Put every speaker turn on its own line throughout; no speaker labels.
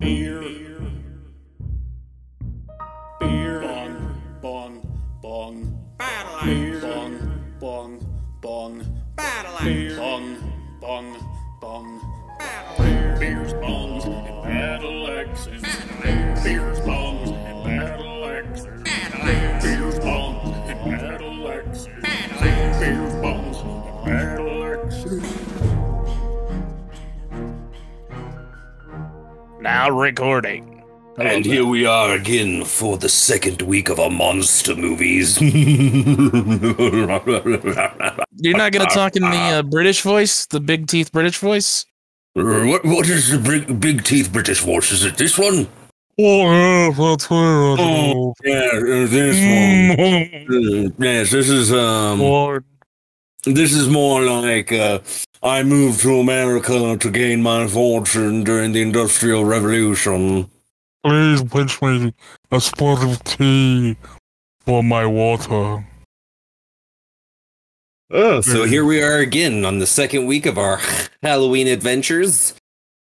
Beer. Beer.
Now recording.
And here we are again for the second week of our monster movies.
You're not gonna talk in the uh, British voice, the big teeth British voice.
what what is the big, big teeth British voice? Is it this one?
Oh yeah, that's
Oh, yeah, uh, this one. Uh, yes, this is um, this is more like uh, I moved to America to gain my fortune during the Industrial Revolution.
Please pitch me a spot of tea for my water.
Oh, so hmm. here we are again on the second week of our Halloween adventures.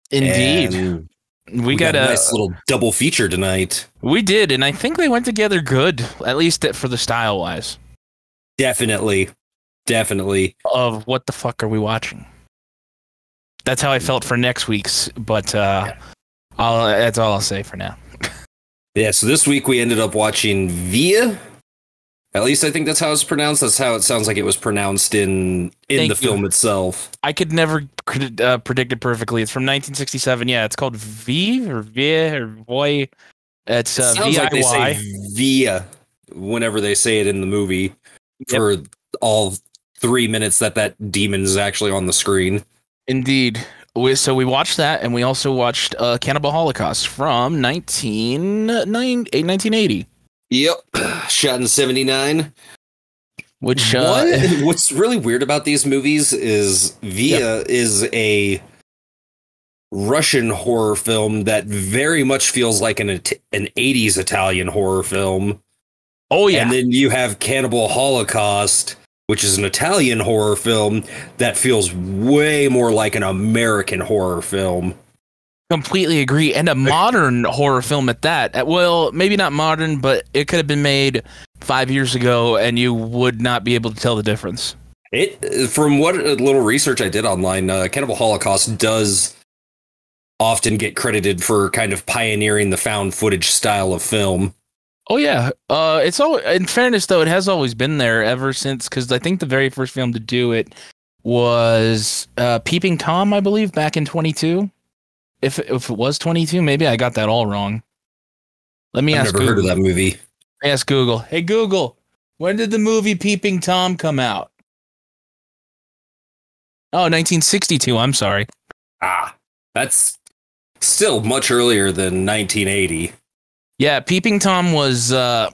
Indeed,
And
we, got,
a
a
nice little double feature tonight.
we did, and I think they went together good, at least for the style wise.
Definitely, definitely.
Of what the fuck are we watching? That's how I felt for next week's, but uh, I'll, that's all I'll say for now.
Yeah. So this week we ended up watching Via. At least I think that's how it's pronounced. That's how it sounds like it was pronounced in in
Thank
the
you.
film itself.
I could never uh, predict it perfectly. It's from 1967. Yeah, it's called V or V or Voy. It's uh,
it sounds like they
VIY.
say Via whenever they say it in the movie
Yep.
for all three minutes that that demon is actually on the screen.
Indeed. We, so we watched that, and we also watched uh, Cannibal Holocaust from 19, nine- eh, 1980,
Yep. Shot in '79.
which uh,
What? What's really weird about these movies is Via is a Russian horror film that very much feels like an an 80s Italian horror film.
oh yeah,
And then you have Cannibal Holocaust, which is an Italian horror film that feels way more like an American horror film.
completely agree. And a modern horror film at that. Uh, Well, maybe not modern, but it could have been made five years ago, and you would not be able to tell the difference.
It from what uh, little research I did online, uh, Cannibal Holocaust does often get credited for kind of pioneering the found footage style of film.
Oh yeah. Uh, it's all. In fairness, though, it has always been there ever since. Because I think the very first film to do it was uh, Peeping Tom, I believe, back in 22. If if it was 22, maybe I got that all wrong. Let me
I've
ask
never heard of that movie.
Ask Google. Hey Google, when did the movie Peeping Tom come out? Oh, 1962. I'm sorry.
Ah, that's still much earlier than 1980.
Yeah, Peeping Tom was, uh,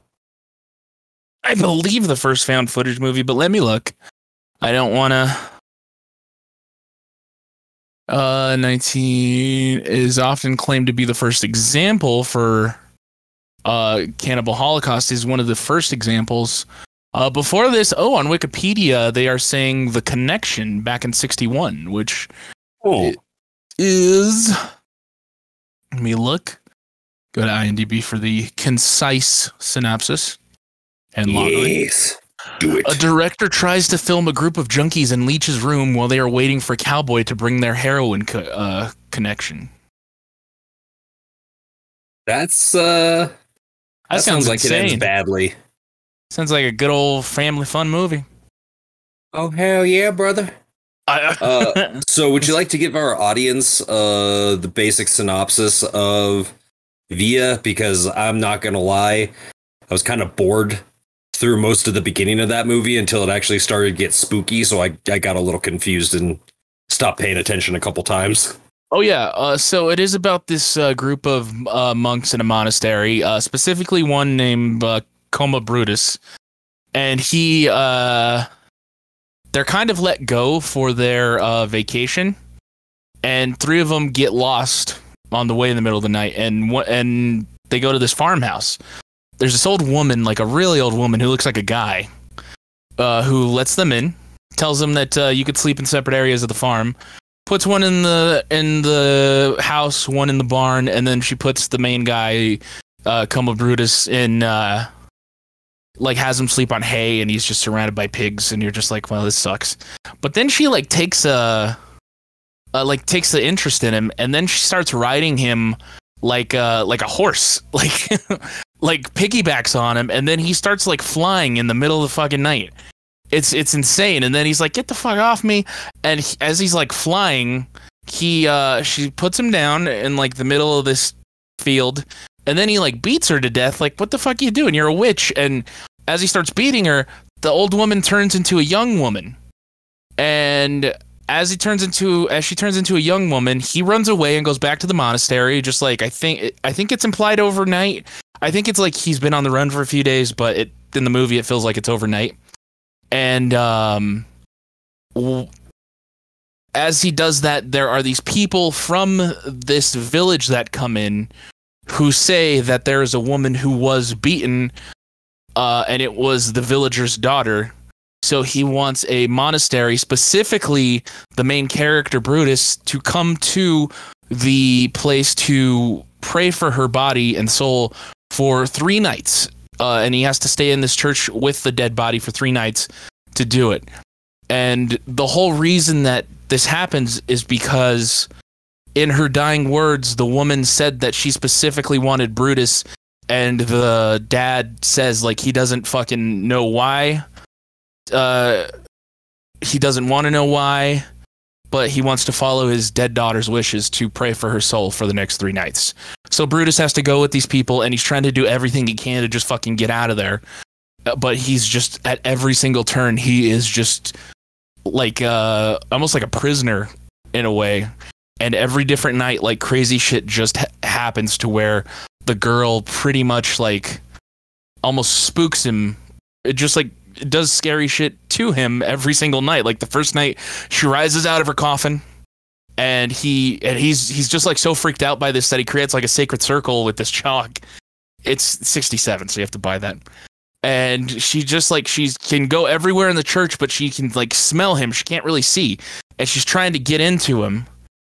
I believe, the first found footage movie, but let me look. I don't want to. Uh, 19 is often claimed to be the first example for uh, Cannibal Holocaust, is one of the first examples. Uh, before this, oh, on Wikipedia, they are saying The Connection back in 61, which
Oh,
is. Let me look. Go to IMDb for the concise synopsis and logline.
yes. Do it.
A director tries to film a group of junkies in Leach's room while they are waiting for Cowboy to bring their heroin co- uh, connection.
That's uh
That,
that,
sounds,
sounds like it ends badly.
Sounds like a good old family fun movie.
Oh hell yeah, brother.
I,
Uh, So would you like to give our audience uh the basic synopsis of Via because I'm not going to lie, I was kind of bored through most of the beginning of that movie until it actually started to get spooky, so I I got a little confused and stopped paying attention a couple times.
Oh yeah, uh, so it is about this uh, group of uh, monks in a monastery, uh, specifically one named uh, Khoma Brutus, and he uh, they're kind of let go for their vacation, and three of them get lost on the way in the middle of the night, and and they go to this farmhouse. There's this old woman, like a really old woman, who looks like a guy, uh, who lets them in, tells them that uh, you could sleep in separate areas of the farm puts one in the in the house, one in the barn, and then she puts the main guy, uh, Khoma Brutus, in uh, like has him sleep on hay, and he's just surrounded by pigs, and you're just like, well, this sucks. But then she like takes a, uh, like takes the interest in him, and then she starts riding him like uh like a horse, like like piggybacks on him, and then he starts like flying in the middle of the fucking night. It's it's insane, and then he's like, "Get the fuck off me!" And he, as he's like flying, he uh she puts him down in like the middle of this field, and then he like beats her to death. Like, what the fuck are you doing? You're a witch. And as he starts beating her, the old woman turns into a young woman, and as he turns into as she turns into a young woman, he runs away and goes back to the monastery. Just like I think I think it's implied overnight. I think it's like he's been on the run for a few days, but it in the movie it feels like it's overnight. And um, as he does that, there are these people from this village that come in who say that there is a woman who was beaten, uh, and it was the villager's daughter. So he wants a monastery, specifically the main character Brutus, to come to the place to pray for her body and soul for three nights. Uh, and he has to stay in this church with the dead body for three nights to do it. And the whole reason that this happens is because in her dying words, the woman said that she specifically wanted Brutus, and the dad says like he doesn't fucking know why. Uh, he doesn't want to know why, but he wants to follow his dead daughter's wishes to pray for her soul for the next three nights. So Brutus has to go with these people, and he's trying to do everything he can to just fucking get out of there. Uh, But he's just at every single turn, he is just like uh almost like a prisoner in a way and every different night like crazy shit just ha- happens to where the girl pretty much like almost spooks him it just like does scary shit to him every single night. Like the first night she rises out of her coffin and he and he's he's just like so freaked out by this that he creates like a sacred circle with this chalk. It's 67 so you have to buy that. And she just like she can go everywhere in the church but she can like smell him. She can't really see. And she's trying to get into him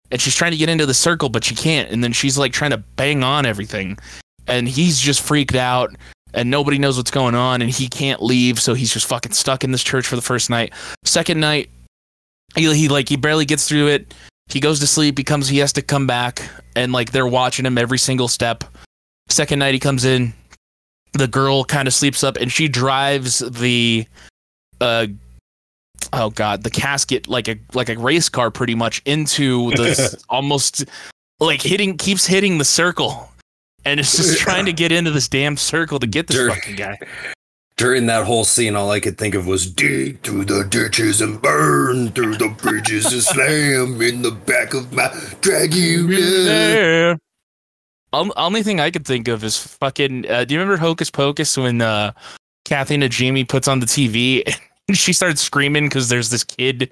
and she's trying to get into the circle but she can't. And then she's like trying to bang on everything. And he's just freaked out and nobody knows what's going on and he can't leave so he's just fucking stuck in this church for the first night. Second night he, he like he barely gets through it. He goes to sleep he comes he has to come back and like they're watching him every single step. Second night he comes in. The girl kind of sleeps up and she drives the uh oh god the casket like a like a race car pretty much into the almost like hitting keeps hitting the circle and it's just trying to get into this damn circle to get this
Sure.
fucking guy
During that whole scene, all I could think of was dig through the ditches and burn through the bridges and slam in the back of my
yeah. Um, only thing I could think of is fucking. Uh, do you remember Hocus Pocus when uh, Kathy Najimy puts on the TV and she starts screaming because there's this kid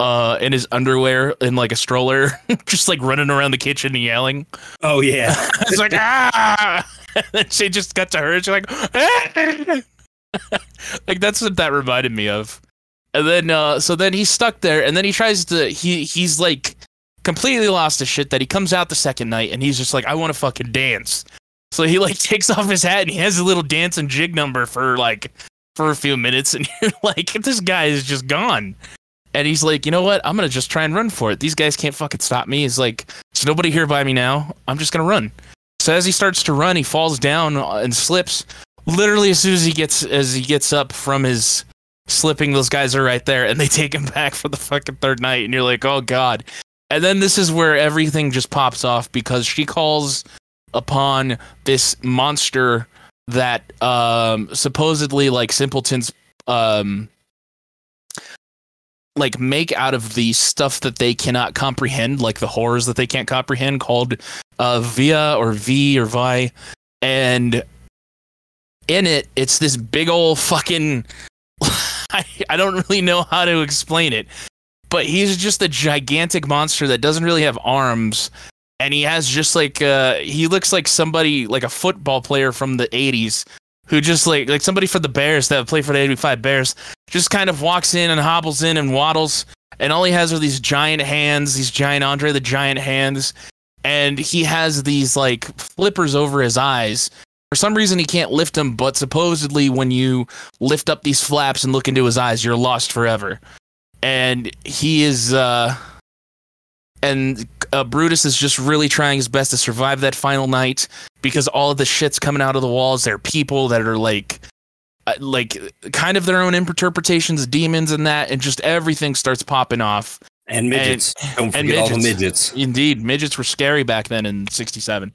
uh, in his underwear in like a stroller, just like running around the kitchen and yelling.
Oh yeah,
It's like ah. And she just got to her and she's like, "Ah!" like that's what that reminded me of. And then uh so then he's stuck there and then he tries to he he's like completely lost his shit that he comes out the second night and he's just like, I want to fucking dance. So he like takes off his hat and he has a little dance and jig number for like for a few minutes and you're like, this guy is just gone. And he's like, you know what? I'm gonna just try and run for it. These guys can't fucking stop me. He's like, there's nobody here by me now. I'm just gonna run. So as he starts to run, he falls down and slips. Literally, as soon as he gets as he gets up from his slipping, those guys are right there, and they take him back for the fucking third night. And you're like, oh god. And then this is where everything just pops off because she calls upon this monster that um supposedly like simpletons um like make out of the stuff that they cannot comprehend, like the horrors that they can't comprehend, called uh, Via or V or Vi, and in it, it's this big old fucking. I, I don't really know how to explain it, but he's just a gigantic monster that doesn't really have arms, and he has just like uh, he looks like somebody like a football player from the '80s who just like like somebody for the Bears that played for the '85 Bears just kind of walks in and hobbles in and waddles and all he has are these giant hands, these giant Andre the Giant hands, and he has these like flippers over his eyes. For some reason, he can't lift them, but supposedly, when you lift up these flaps and look into his eyes, you're lost forever. And he is, uh, and uh, Brutus is just really trying his best to survive that final night because all of the shit's coming out of the walls. There are people that are like, uh, like kind of their own interpretations, demons and that, and just everything starts popping off.
And midgets. Don't
and
forget all the
midgets.
midgets.
Indeed, midgets were scary back then in '67.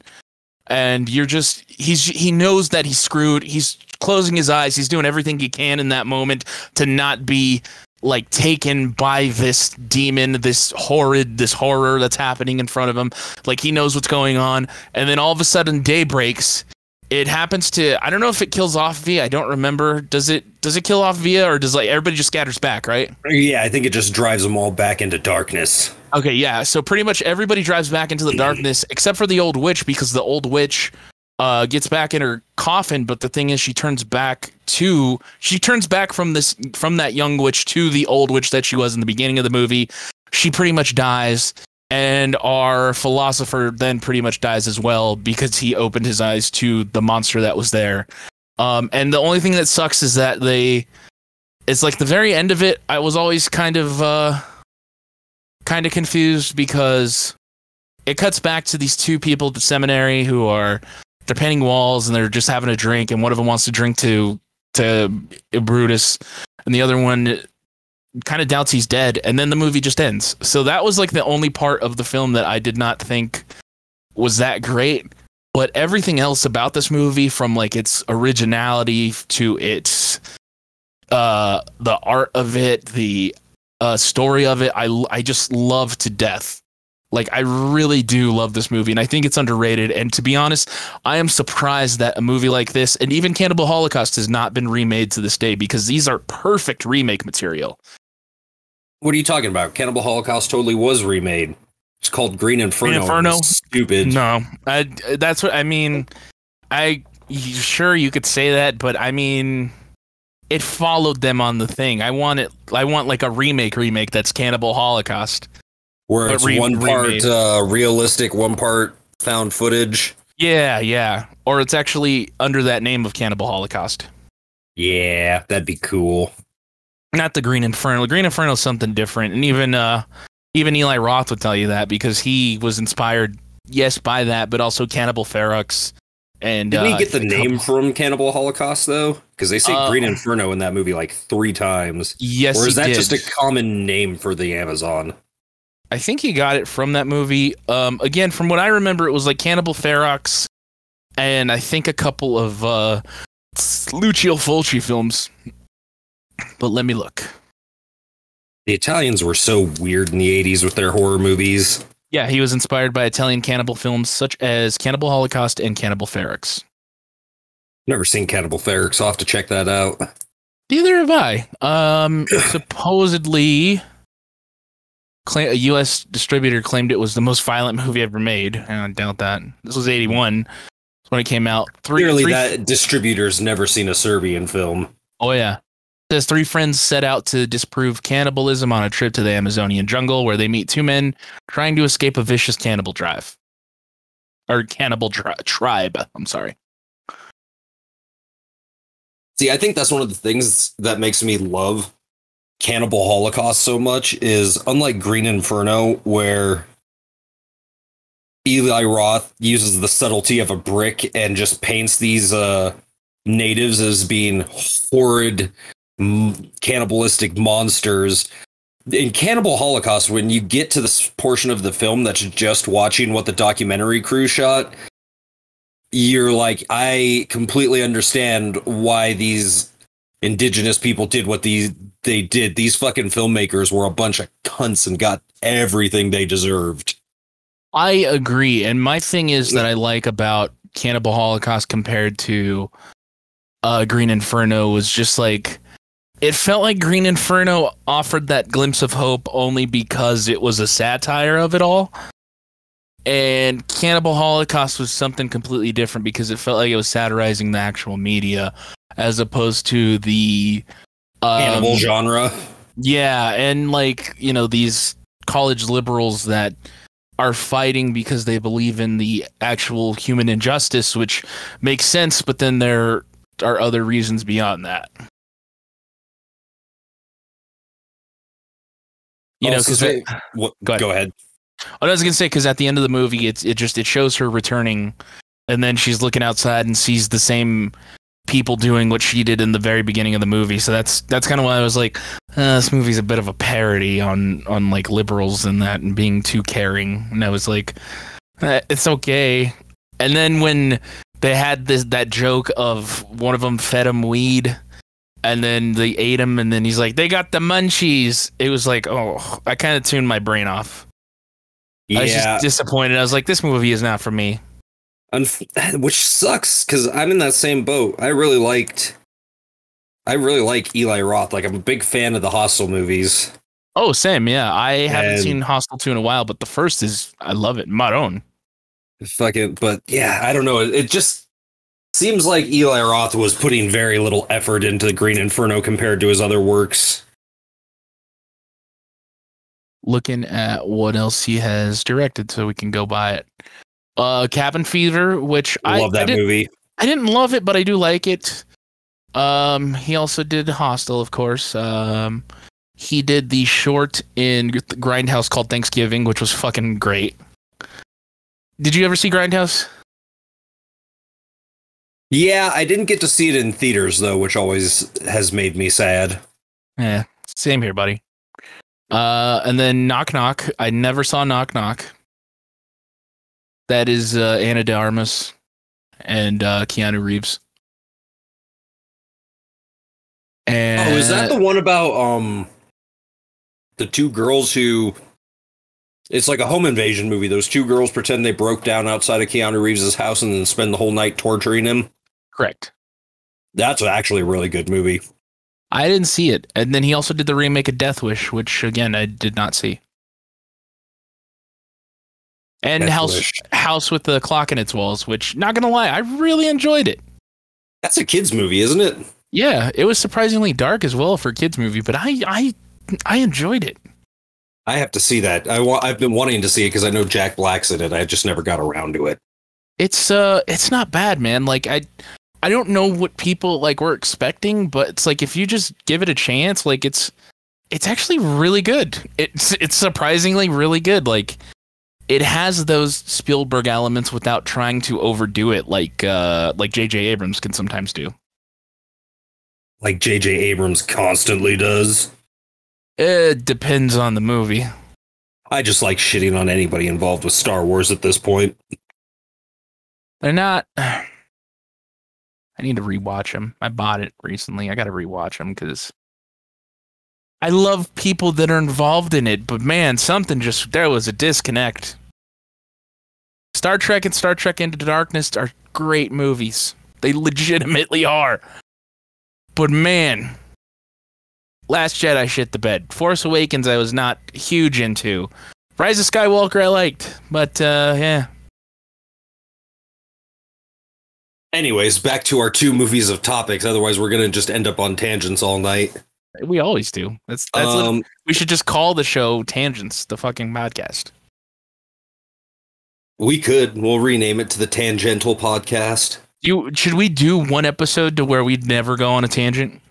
And you're just he's he knows that he's screwed. He's closing his eyes. He's doing everything he can in that moment to not be like taken by this demon, this horrid, this horror that's happening in front of him. Like he knows what's going on. And then all of a sudden day breaks. It happens to I don't know if it kills off Via. I don't remember. Does it does it kill off Via or does like everybody just scatters back, right?
Yeah, I think it just drives them all back into darkness.
Okay, yeah. So pretty much everybody drives back into the darkness except for the old witch because the old witch uh gets back in her coffin, but the thing is she turns back to she turns back from this from that young witch to the old witch that she was in the beginning of the movie. She pretty much dies and our philosopher then pretty much dies as well because he opened his eyes to the monster that was there. Um and the only thing that sucks is that they it's like the very end of it I was always kind of uh kind of confused because it cuts back to these two people at the seminary who are they're painting walls and they're just having a drink and one of them wants to drink to to Brutus and the other one kind of doubts he's dead and then the movie just ends. So that was like the only part of the film that I did not think was that great. But everything else about this movie from like its originality to its uh the art of it, the uh, story of it, I I just love to death. Like I really do love this movie, and I think it's underrated. And to be honest, I am surprised that a movie like this, and even Cannibal Holocaust, has not been remade to this day because these are perfect remake material.
What are you talking about? Cannibal Holocaust totally was remade. It's called Green Inferno.
Inferno?
Stupid.
No, I, that's what I mean. I sure you could say that, but I mean, it followed them on the thing. I want it. I want like a remake, remake that's Cannibal Holocaust.
Where
But
it's
re-
one part uh, realistic, one part found footage.
Yeah, yeah. Or it's actually under that name of Cannibal Holocaust.
Yeah, that'd be cool.
Not the Green Inferno. Green Inferno is something different, and even uh, even Eli Roth would tell you that because he was inspired, yes, by that, but also Cannibal Ferox. And
Didn't
uh,
he get the
a couple-
name from Cannibal Holocaust though? Because they say
Uh,
Green Inferno in that movie like three times.
Yes,
or is that
did.
just a common name for the Amazon?
I think he got it from that movie. Um, again, from what I remember, it was like Cannibal Ferox, and I think a couple of uh, Lucio Fulci films. But let me look.
The Italians were so weird in the 80s with their horror movies.
Yeah, he was inspired by Italian cannibal films such as Cannibal Holocaust and Cannibal Ferox.
Never seen Cannibal Ferox. I'll have to check that out.
Neither have I. Um, supposedly, a U.S. distributor claimed it was the most violent movie ever made. And I doubt that. This was '81 when it came out. Three,
Clearly,
three-
that distributor's never seen a Serbian film.
Oh yeah. Says three friends set out to disprove cannibalism on a trip to the Amazonian jungle, where they meet two men trying to escape a vicious cannibal drive, or cannibal tri- tribe. I'm sorry.
See, I think that's one of the things that makes me love Cannibal Holocaust so much is unlike Green Inferno, where Eli Roth uses the subtlety of a brick and just paints these uh, natives as being horrid, cannibalistic monsters. In Cannibal Holocaust, when you get to this portion of the film that's just watching what the documentary crew shot, you're like, I completely understand why these indigenous people did what these they did. These fucking filmmakers were a bunch of cunts and got everything they deserved.
I agree, and my thing is that I like about Cannibal Holocaust compared to uh, Green Inferno was just like it felt like Green Inferno offered that glimpse of hope only because it was a satire of it all. And Cannibal Holocaust was something completely different because it felt like it was satirizing the actual media as opposed to the um,
Cannibal genre.
Yeah, and like, you know, these college liberals that are fighting because they believe in the actual human injustice, which makes sense, but then there are other reasons beyond that. You know, because
what,
Go ahead.
go ahead.
I was gonna say because at the end of the movie, it's it just it shows her returning, and then she's looking outside and sees the same people doing what she did in the very beginning of the movie. So that's that's kind of why I was like, uh, this movie's a bit of a parody on on like liberals and that and being too caring. And I was like, eh, it's okay. And then when they had this that joke of one of them fed him weed. And then they ate him, and then he's like, "They got the munchies." It was like, oh, I kind of tuned my brain off. I was just disappointed. I was like, this movie is not for me.
Unf- which sucks because I'm in that same boat. I really liked, I really like Eli Roth. Like I'm a big fan of the Hostel movies.
Oh, same. Yeah. I haven't
And-
seen Hostel 2 in a while, but the first is, I love it. Maron.
Fucking, but yeah, I don't know. It, it just seems like Eli Roth was putting very little effort into Green Inferno compared to his other works.
Looking at what else he has directed so we can go by it. Uh, Cabin Fever, which I,
love
I,
that
didn't,
movie.
I didn't love it, but I do like it. Um, he also did Hostel, of course. Um, he did the short in Grindhouse called Thanksgiving, which was fucking great. Did you ever see Grindhouse?
Yeah, I didn't get to see it in theaters though, which always has made me sad.
Yeah, same here, buddy. Uh, and then Knock Knock. I never saw Knock Knock. That is uh, Ana de Armas and uh, Keanu Reeves. And
Oh, is that the one about um the two girls who it's like a home invasion movie. Those two girls pretend they broke down outside of Keanu Reeves' house and then spend the whole night torturing him.
correct?
That's actually a really good movie.
I didn't see it. And then he also did the remake of Death Wish, which again I did not see. And House
Wish.
House with the Clock in its Walls, which not gonna lie, I really enjoyed it.
That's a kids movie, isn't it?
Yeah, it was surprisingly dark as well for a kids movie, but I I I enjoyed it.
I have to see that. I wa- I've been wanting to see it because I know Jack Black's in it. I just never got around to it.
It's uh it's not bad, man. Like I I don't know what people like were expecting, but it's like if you just give it a chance, like it's it's actually really good. It's it's surprisingly really good. Like it has those Spielberg elements without trying to overdo it like uh like JJ Abrams can sometimes do.
Like J.J. Abrams constantly does.
It depends on the movie.
I just like shitting on anybody involved with Star Wars at this point.
They're not I need to rewatch them. I bought it recently. I got to rewatch them cuz I love people that are involved in it, but man, something just there was a disconnect. Star Trek and Star Trek Into Darkness are great movies. They legitimately are. But man, Last Jedi shit the bed. Force Awakens I was not huge into. Rise of Skywalker I liked, but uh yeah.
Anyways, back to our two movies of topics. Otherwise, we're gonna just end up on tangents all night.
We always do. That's that's
um,
we should just call the show Tangents, the fucking podcast.
we could. We'll rename it to the Tangential Podcast.
You should we do one episode to where we'd never go on a tangent?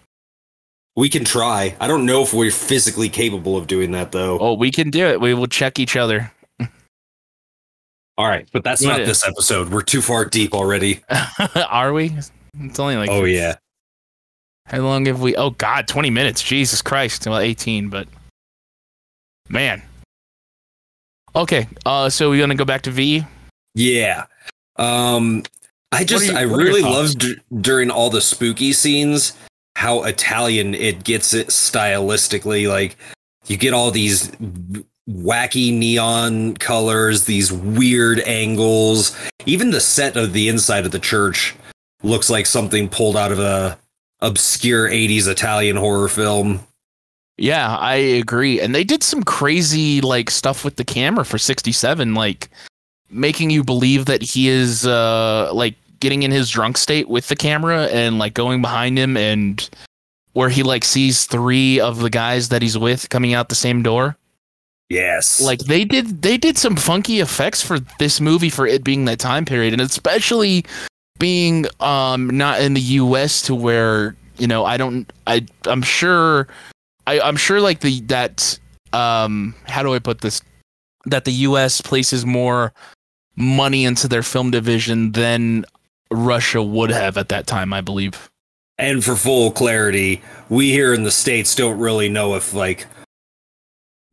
We can try. I don't know if we're physically capable of doing that though.
Oh, we can do it. We will check each other.
All right, but that's
What
not this episode. We're too far deep already.
Are we? It's only like
oh yeah.
How long have we? Oh God, twenty minutes. Jesus Christ. Well, eighteen, but man. Okay. Uh, so we're gonna go back to V.
Yeah. Um I just
you-
I
what are your
really loved d- during all the spooky scenes how Italian it gets it stylistically like you get all these wacky neon colors, these weird angles. Even the set of the inside of the church looks like something pulled out of a obscure 80s Italian horror film.
Yeah, I agree. And they did some crazy like stuff with the camera for 67 like making you believe that he is uh like getting in his drunk state with the camera and like going behind him and where he like sees three of the guys that he's with coming out the same door.
Yes.
Like they did they did some funky effects for this movie for it being that time period and especially being um not in the US to where, you know, I don't I I'm sure I I'm sure like the that um how do I put this that the US places more money into their film division than Russia would have at that time, I believe.
And for full clarity, we here in the States don't really know if like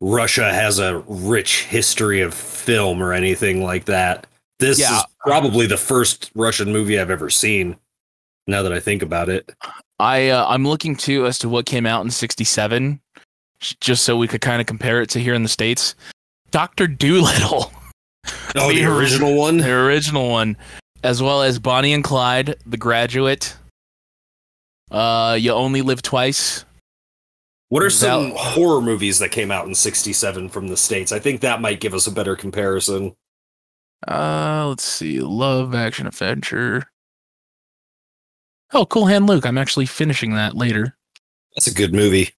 Russia has a rich history of film or anything like that. This
Yeah.
is probably the first Russian movie I've ever seen. Now that I think about it.
I uh, I'm looking too as to what came out in '67, just so we could kind of compare it to here in the states. Doctor Doolittle,
Oh,
The
the original one?
the original one, as well as Bonnie and Clyde, The Graduate. Uh, You Only Live Twice.
What are some
That-
horror movies that came out in 67 from the States? I think that might give us a better comparison.
Uh, let's see, love, action, adventure. Oh, Cool Hand Luke. I'm actually finishing that later.
That's a good movie.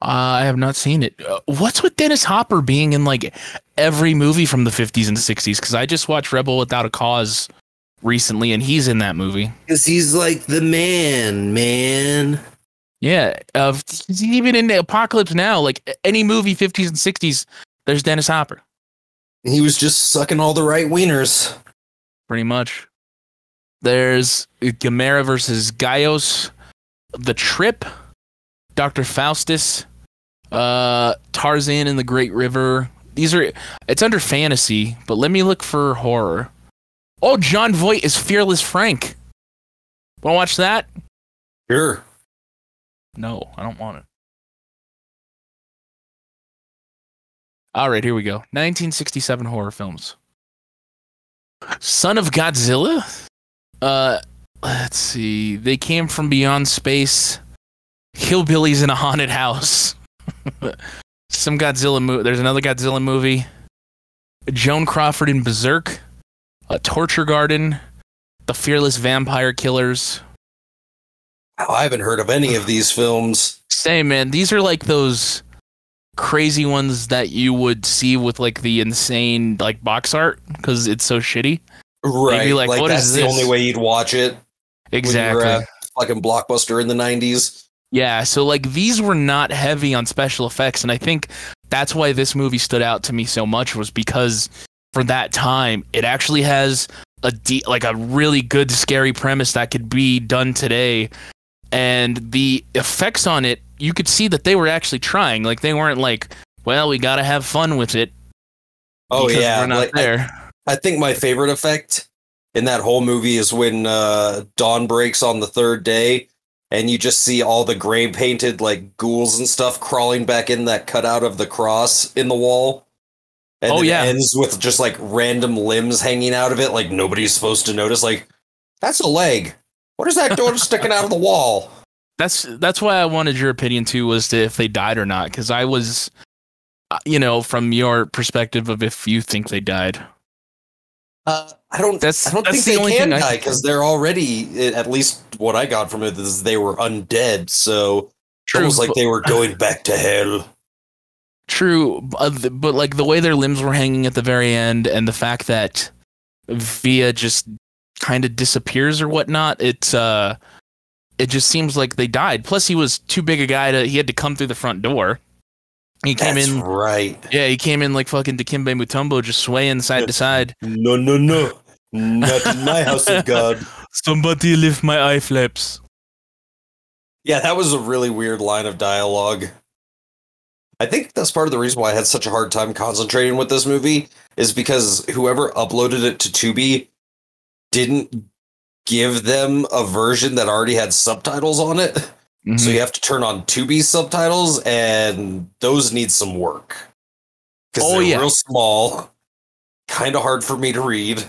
Uh, I have not seen it. Uh, what's with Dennis Hopper being in like every movie from the 50s and 60s? Because I just watched Rebel Without a Cause recently, and he's in that movie.
Because he's like the man, man.
Yeah, uh, even in the Apocalypse Now. Like any movie 50s and 60s, there's Dennis Hopper,
He was just sucking all the right wieners.
pretty much. There's Gamera versus Gyaos, The Trip, Dr. Faustus, uh, Tarzan and the Great River. These are it's under fantasy, but let me look for horror. Oh, Jon Voight is Fearless Frank. Want to watch that?
Sure.
No, I don't want it. All right, here we go. 1967 horror films. Son of Godzilla. Uh, let's see. They came from beyond space. Hillbillies in a haunted house. Some Godzilla movie. There's another Godzilla movie. Joan Crawford in Berserk. A Torture Garden. The Fearless Vampire Killers.
I haven't heard of any of these films.
Same man. These are like those crazy ones that you would see with like the insane like box art because it's so shitty.
Right.
like, what
that's
is
the
this?
only way you'd watch it.
Exactly.
When you were at fucking Blockbuster in the 90s.
Yeah. So like these were not heavy on special effects, and I think that's why this movie stood out to me so much was because for that time it actually has a de- like a really good scary premise that could be done today and the effects on it you could see that they were actually trying like they weren't like well we got to have fun with it
Oh, yeah.
we're not
like, I-
there
I think my favorite effect in that whole movie is when uh, dawn breaks on the third day and you just see all the gray painted like ghouls and stuff crawling back in that cutout of the cross in the wall. And
Oh,
it
yeah.
ends with just like random limbs hanging out of it, like nobody's supposed to notice. Like, that's a leg. What is that door sticking out of the wall?
That's that's why i wanted your opinion too was to if they died or not because i was uh, you know from your perspective of if you think they died
Uh, I don't.
That's-
I don't
that's
think
the
they can die because they're already. At least what I got from it is they were undead. So it's almost like they were going back to hell.
True, but, but like the way their limbs were hanging at the very end, and the fact that Via just kind of disappears or whatnot, it's uh, it just seems like they died. Plus, he was too big a guy to. He had to come through the front door. He came
That's
in,
right.
yeah, he came in like fucking Dikembe Mutombo, just swaying side to side.
No, no, no. Not in my house of God.
Somebody lift my eye flaps.
Yeah, that was a really weird line of dialogue. I think that's part of the reason why I had such a hard time concentrating with this movie is because whoever uploaded it to Tubi didn't give them a version that already had subtitles on it. So
Mhm.
you have to turn on Tubi subtitles, and those need some work. Because
Oh,
they're
yeah.
real small, kind of hard for me to read.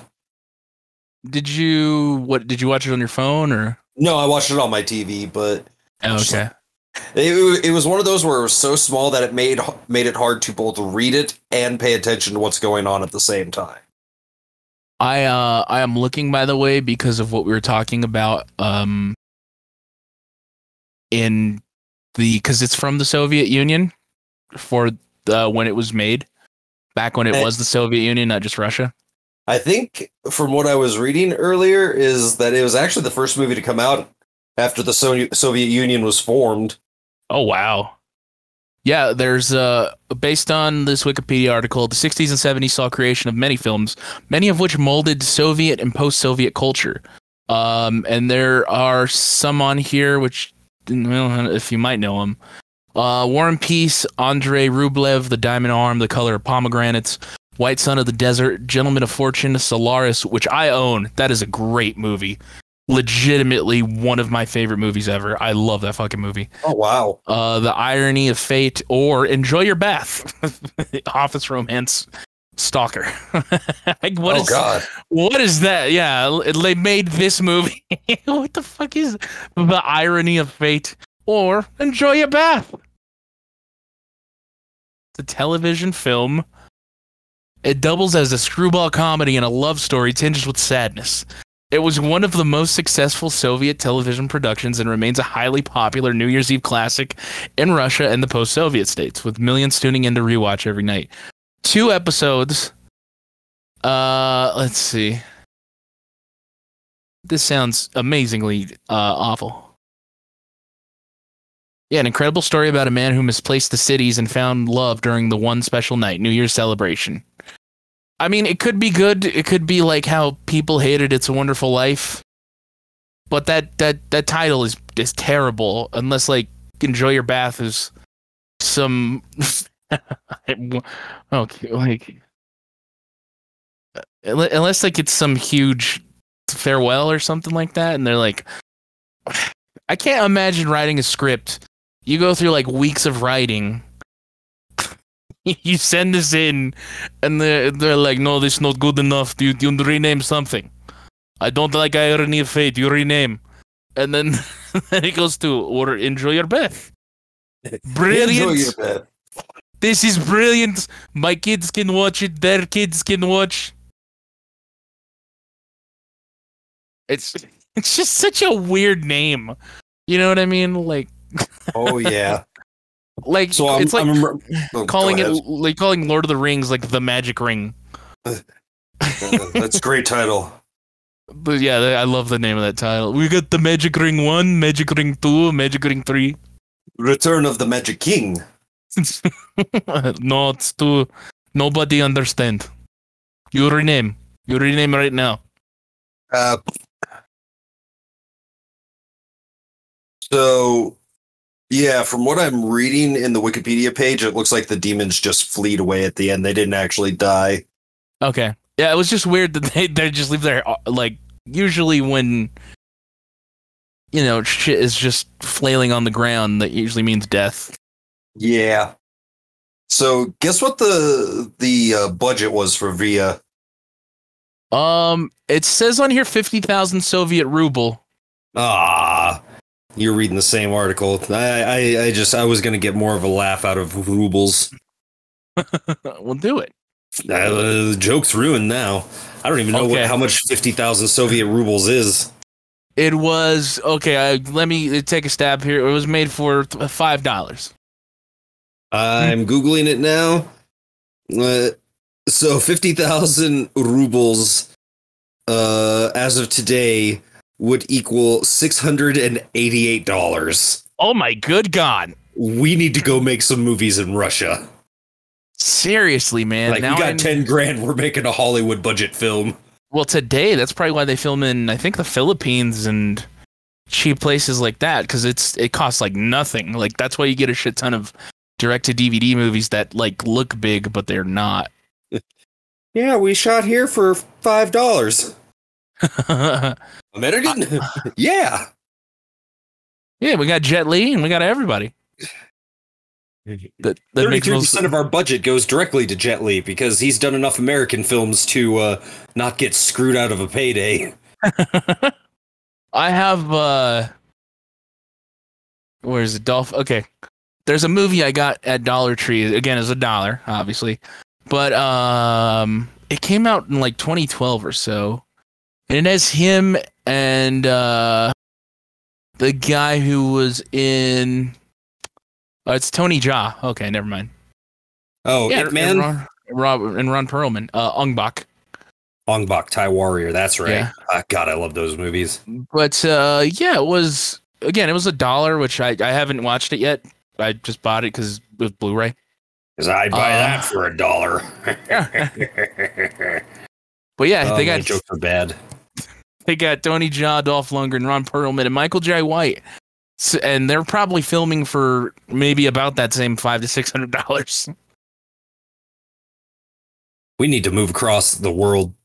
Did you what? Did you watch it on your phone or?
No, I watched it on my TV, but
Oh, okay.
it, it was one of those where it was so small that it made made it hard to both read it and pay attention to what's going on at the same time.
I uh I am looking by the way because of what we were talking about um in the because it's from the Soviet Union for the, when it was made, back when it
Eh.
was the Soviet Union, not just Russia.
I think from what I was reading earlier is that it was actually the first movie to come out after the so- Soviet Union was formed.
Oh wow. Yeah, there's uh based on this Wikipedia article, the 60s and 70s saw creation of many films, many of which molded Soviet and post-Soviet culture. Um and there are some on here which if you might know them. Uh War and Peace, Andrei Rublev, The Diamond Arm, The Color of Pomegranates, White Sun of the Desert, Gentleman of Fortune, Solaris, which I own. That is a great movie. Legitimately one of my favorite movies ever. I love that fucking movie
Oh wow!
uh, the irony of fate, or enjoy your bath. Office romance, stalker. like, what
oh
is-
god!
what is that? Yeah, they made this movie. what the fuck is the irony of fate, or enjoy your bath? It's a television film. It doubles as a screwball comedy and a love story tinged with sadness. It was one of the most successful Soviet television productions and remains a highly popular New Year's Eve classic in Russia and the post Soviet states, with millions tuning in to rewatch every night. Two episodes. Uh, let's see. This sounds amazingly uh, awful. Yeah, an incredible story about a man who misplaced the cities and found love during the one special night, New Year's celebration. I mean, it could be good. It could be like how people hated "It's a Wonderful Life," but that that that title is is terrible. Unless like "Enjoy Your Bath" is some okay, oh, like unless like it's some huge farewell or something like that, and they're like, I can't imagine writing a script. You go through like weeks of writing. you send this in, and they're, they're like, no, this is not good enough. You, you rename something. I don't like irony of fate. You rename. And then, then it goes to, or enjoy your bath. Brilliant.
Enjoy your bed.
This is brilliant. My kids can watch it. Their kids can watch. It's it's just such a weird name. You know what I mean? Like
Oh yeah.
Like
So I'm,
it's like
I'm rem- oh, go
calling it like calling Lord of the Rings like the Magic Ring.
Uh, That's a great title.
But yeah, I love the name of that title. We got the Magic Ring one, Magic Ring two, Magic Ring three.
Return of the Magic King.
no, it's too. Nobody understand. You rename. You rename right now.
Uh, so, yeah, from what I'm reading in the Wikipedia page, it looks like the demons just fleed away at the end. They didn't actually die.
Okay. Yeah, it was just weird that they they just leave their uh, like usually when you know shit is just flailing on the ground that usually means death.
Yeah. So, guess what the the uh, budget was for Via?
Um, it says on here fifty thousand Soviet ruble.
Ah, you're reading the same article. I, I, I just I was gonna get more of a laugh out of rubles.
we'll do it.
Uh, the joke's ruined now. I don't even know
Okay.
what, how much fifty thousand Soviet rubles is.
It was okay. I, let me take a stab here. It was made for five dollars.
I'm googling it now. Uh, so fifty thousand rubles, uh, as of today, would equal six hundred and eighty-eight dollars.
Oh my good god!
We need to go make some movies in Russia.
Seriously, man.
like
now
we got
I'm-
ten grand, we're making a Hollywood budget film.
Well, today that's probably why they film in I think the Philippines and cheap places like that because it's it costs like nothing. Like that's why you get a shit ton of direct to DVD movies that like look big but they're not.
Yeah, we shot here for five dollars.
yeah,
American? yeah.
we got Jet Li and we got everybody. That that makes
Thirty-three
most
percent of our budget goes directly to Jet Li because he's done enough American films to uh, not get screwed out of a payday.
I have uh where's it Dolph okay. There's a movie I got at Dollar Tree. Again, it's a dollar, obviously. But um it came out in like 2012 or so. And it has him and uh the guy who was in Oh, it's Tony Jaa. Okay, never mind.
Oh,
yeah,
Ip
and
Man,
Ron, Rob and Ron Perlman. Uh, Ong Bak.
Ong Bak, Thai Warrior. That's right.
Yeah.
Ah, God, I love those movies.
But uh, yeah, it was again. It was a dollar, which I I haven't watched it yet. I just bought it because with Blu-ray.
Because I'd buy
Uh,
that for a dollar.
But yeah,
oh,
they got
jokes are bad.
They got Tony Jaa, Dolph Lundgren, Ron Perlman, and Michael Jai White. S and they're probably filming for maybe about that same five to six hundred dollars.
We need to move across the world,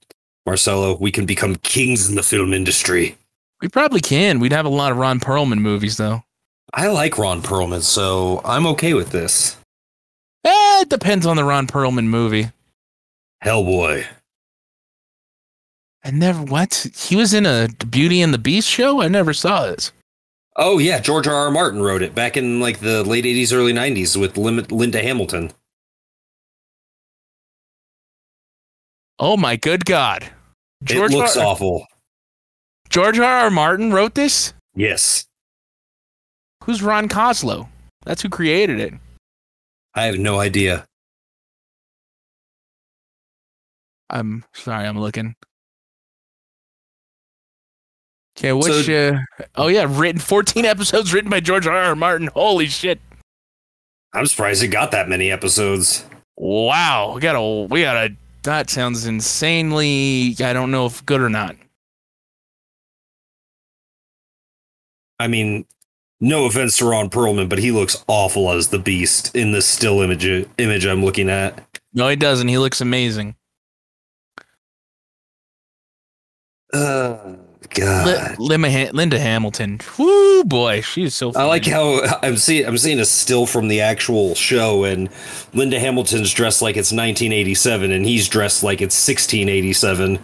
Marcelo. We can become kings in the film industry.
We probably can. We'd have a lot of Ron Perlman movies though.
I like Ron Perlman, so I'm okay with this.
Eh, it depends on the Ron Perlman movie.
Hellboy.
I never what he was in a Beauty and the Beast show. I never saw this.
Oh yeah, George R. R. Martin wrote it back in like the late '80s, early '90s with Linda Hamilton.
Oh my good God!
it looks
R-
awful.
George R. R. Martin wrote this.
Yes,
Who's Ron Koslow? That's who created it.
I have no idea.
I'm sorry, I'm looking. Okay, which? uh, oh yeah, written 14 episodes written by George R. R. Martin. Holy shit!
I'm surprised it got that many episodes.
Wow, we got a we got a. That sounds insanely. I don't know if good or not.
I mean, no offense to Ron Perlman, but he looks awful as the Beast in this still image image I'm looking at.
No, he doesn't. He looks amazing. Li-
God.
Linda, Linda Hamilton. Woo boy, she's so.
I like how I'm seeing I'm seeing a still from the actual show, and Linda Hamilton's dressed like it's 1987, and he's dressed like it's 1687.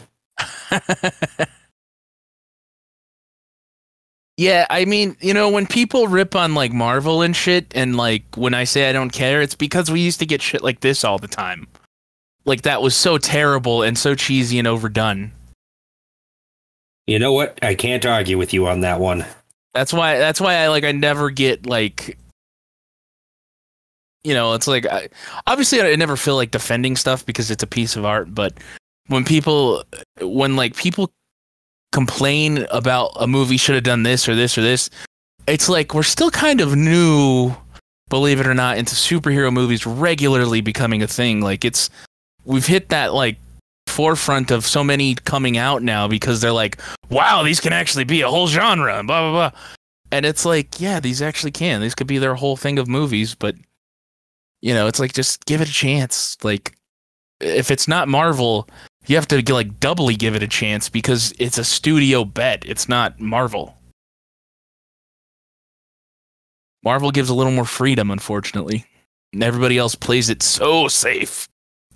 Yeah, I mean, you know, when people rip on like Marvel and shit, and like when I say I don't care, it's because we used to get shit like this all the time. Like that was so terrible and so cheesy and overdone.
You know what? I can't argue with you on that one.
That's why. That's why I like. I never get like. You know, it's like I, obviously I never feel like defending stuff because it's a piece of art. But when people, when like people complain about a movie should have done this or this or this, it's like we're still kind of new, believe it or not, into superhero movies regularly becoming a thing. Like it's we've hit that like forefront of so many coming out now because they're like, wow, these can actually be a whole genre and blah blah blah. And it's like, yeah, these actually can. These could be their whole thing of movies, but you know, it's like just give it a chance. Like if it's not Marvel, you have to like doubly give it a chance because it's a studio bet. It's not Marvel. Marvel gives a little more freedom, unfortunately. And everybody else plays it so safe.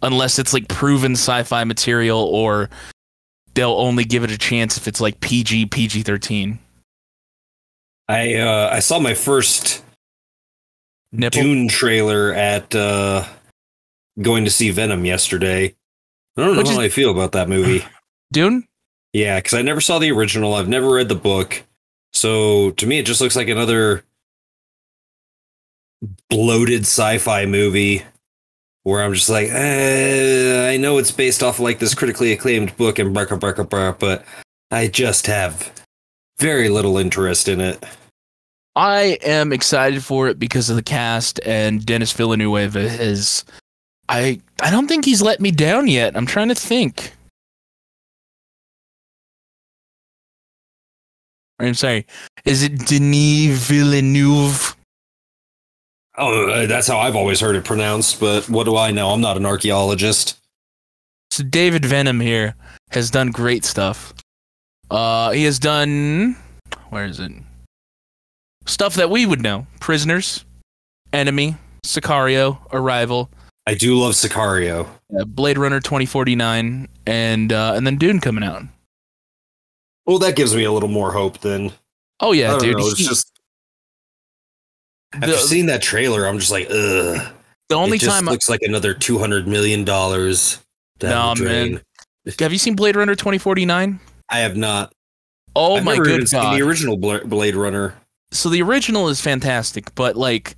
Unless it's like proven sci-fi material or they'll only give it a chance if it's like PG, PG-13.
I uh, I saw my first
Nipple.
Dune trailer at uh, going to see Venom yesterday. I don't know
Which
how
is-
I feel about that movie.
Dune?
Yeah, because I never saw the original. I've never read the book. So to me, it just looks like another bloated sci-fi movie where I'm just like, eh, I know it's based off like this critically acclaimed book and blah, blah, blah, blah, but I just have very little interest in it.
I am excited for it because of the cast and Dennis Villeneuve is I I don't think he's let me down yet. I'm trying to think. I'm sorry. Is it Denis Villeneuve?
Oh, uh, that's how I've always heard it pronounced, but what do I know? I'm not an archaeologist.
So David Venom here has done great stuff. Uh he has done where is it? Stuff that we would know. Prisoners, Enemy, Sicario, Arrival,
I do love Sicario.
uh, Blade Runner 2049 and uh and then Dune coming out.
Well, that gives me a little more hope than
Oh yeah, dude.
know, it's
He-
just after
the,
seeing that trailer, I'm just like, ugh.
the only
it just
time
looks like another two hundred million dollars down the
Nah, man. have you seen Blade Runner 2049?
I have not.
Oh
I've
my
never
good god.
the original Blade Runner.
so the original is fantastic, but like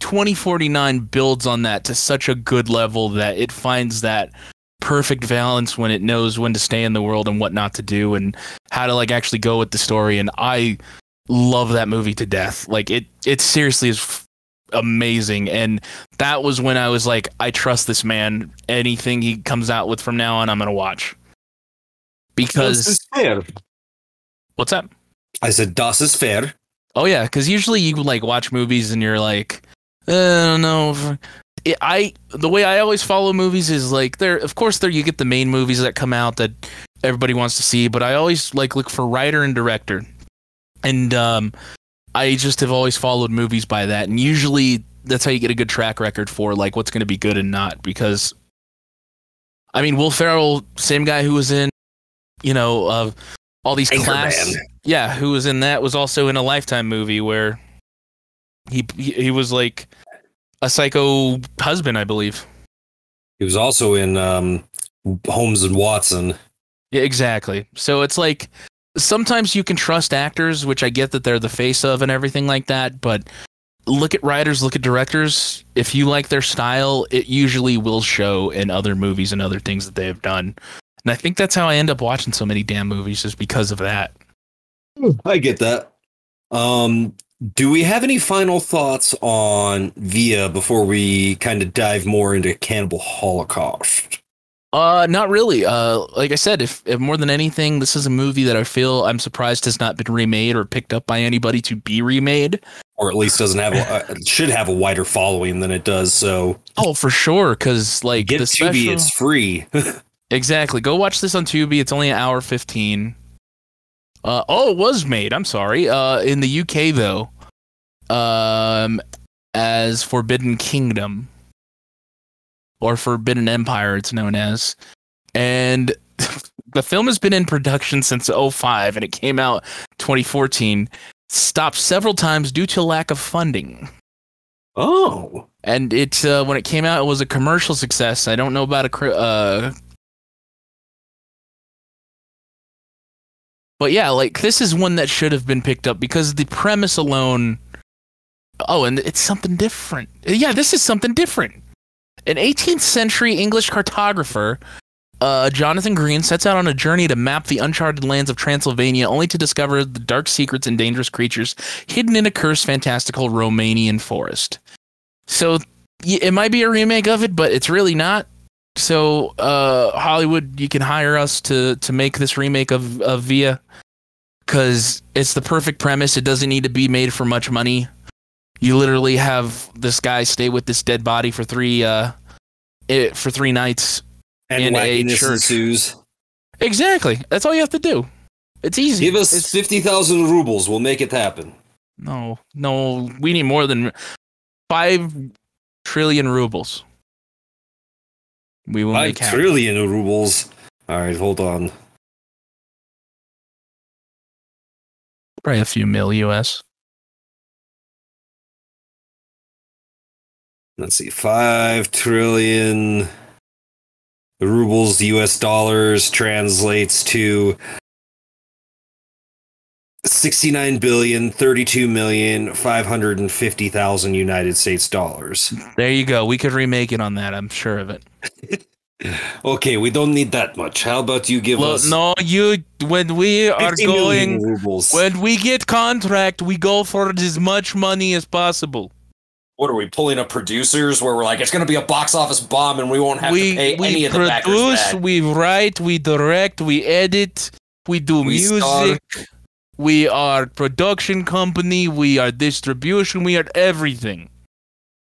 2049 builds on that to such a good level that it finds that perfect balance when it knows when to stay in the world and what not to do and how to like actually go with the story and I love that movie to death. Like it it seriously is f- amazing and that was when I was like I trust this man. Anything he comes out with from now on I'm going to watch.
Das
Because
ist fair.
what's that?
I said das is fair.
Oh yeah, because usually you like watch movies and you're like, "Uh, I don't know. It, I the way I always follow movies is like there. Of course, there you get the main movies that come out that everybody wants to see, but I always like look for writer and director, and um, I just have always followed movies by that, and usually that's how you get a good track record for like what's going to be good and not. Because, I mean, Will Ferrell, same guy who was in, you know, uh, all these class yeah, who was in that was also in a Lifetime movie where he he, he was like a psycho husband, I believe.
He was also in um, Holmes and Watson.
Yeah, exactly. So it's like sometimes you can trust actors, which I get that they're the face of and everything like that, but look at writers, look at directors. If you like their style, it usually will show in other movies and other things that they have done. And I think that's how I end up watching so many damn movies is because of that.
I get that. Um, do we have any final thoughts on Viy before we kind of dive more into Cannibal Holocaust?
Uh, not really. Uh, like I said, if, if more than anything, this is a movie that I feel I'm surprised has not been remade or picked up by anybody to be remade.
Or at least doesn't have a, uh, should have a wider following than it does. So
Oh, for sure. Because like
get
the
Tubi,
special,
it's free.
exactly. Go watch this on Tubi. It's only an hour fifteen. Uh, oh, it was made. I'm sorry. Uh, in the UK though, um, as Forbidden Kingdom or Forbidden Empire, it's known as, and the film has been in production since 05 and it came out 2014. Stopped several times due to lack of funding.
oh,
and it uh, when it came out, it was a commercial success. I don't know about a cri- uh, but yeah, like this is one that should have been picked up because the premise alone. Oh, and it's something different. Yeah, this is something different. An 18th century English cartographer, uh, Jonathan Green, sets out on a journey to map the uncharted lands of Transylvania, only to discover the dark secrets and dangerous creatures hidden in a cursed, fantastical Romanian forest. So it might be a remake of it, but it's really not. So uh, Hollywood, you can hire us to to make this remake of of Viy, because it's the perfect premise. It doesn't need to be made for much money. You literally have this guy stay with this dead body for three uh, it, for three nights.
and
In a church.
ensues.
Exactly. That's all you have to do. It's easy.
Give us
It's-
fifty thousand rubles. We'll make it happen.
no, no. We need more than five trillion rubles. We will
Five
make happen.
trillion rubles. All right, hold on.
Probably a few mil US.
Let's see, five trillion rubles, U.S. dollars translates to sixty-nine billion, thirty-two million, five hundred and fifty thousand United States dollars.
There you go. We could remake it on that. I'm sure of it.
Okay, we don't need that much. How about you give
Look,
us
no, you. When we are going,
rubles?
when we get contract, we go for as much money as possible.
What are we pulling up producers where we're like, it's going to be a box office bomb and we won't have
we
to pay
we
any of the backers
We
produce,
we write, we direct, we edit, we do
We
music. We are production company. We are distribution. We are everything.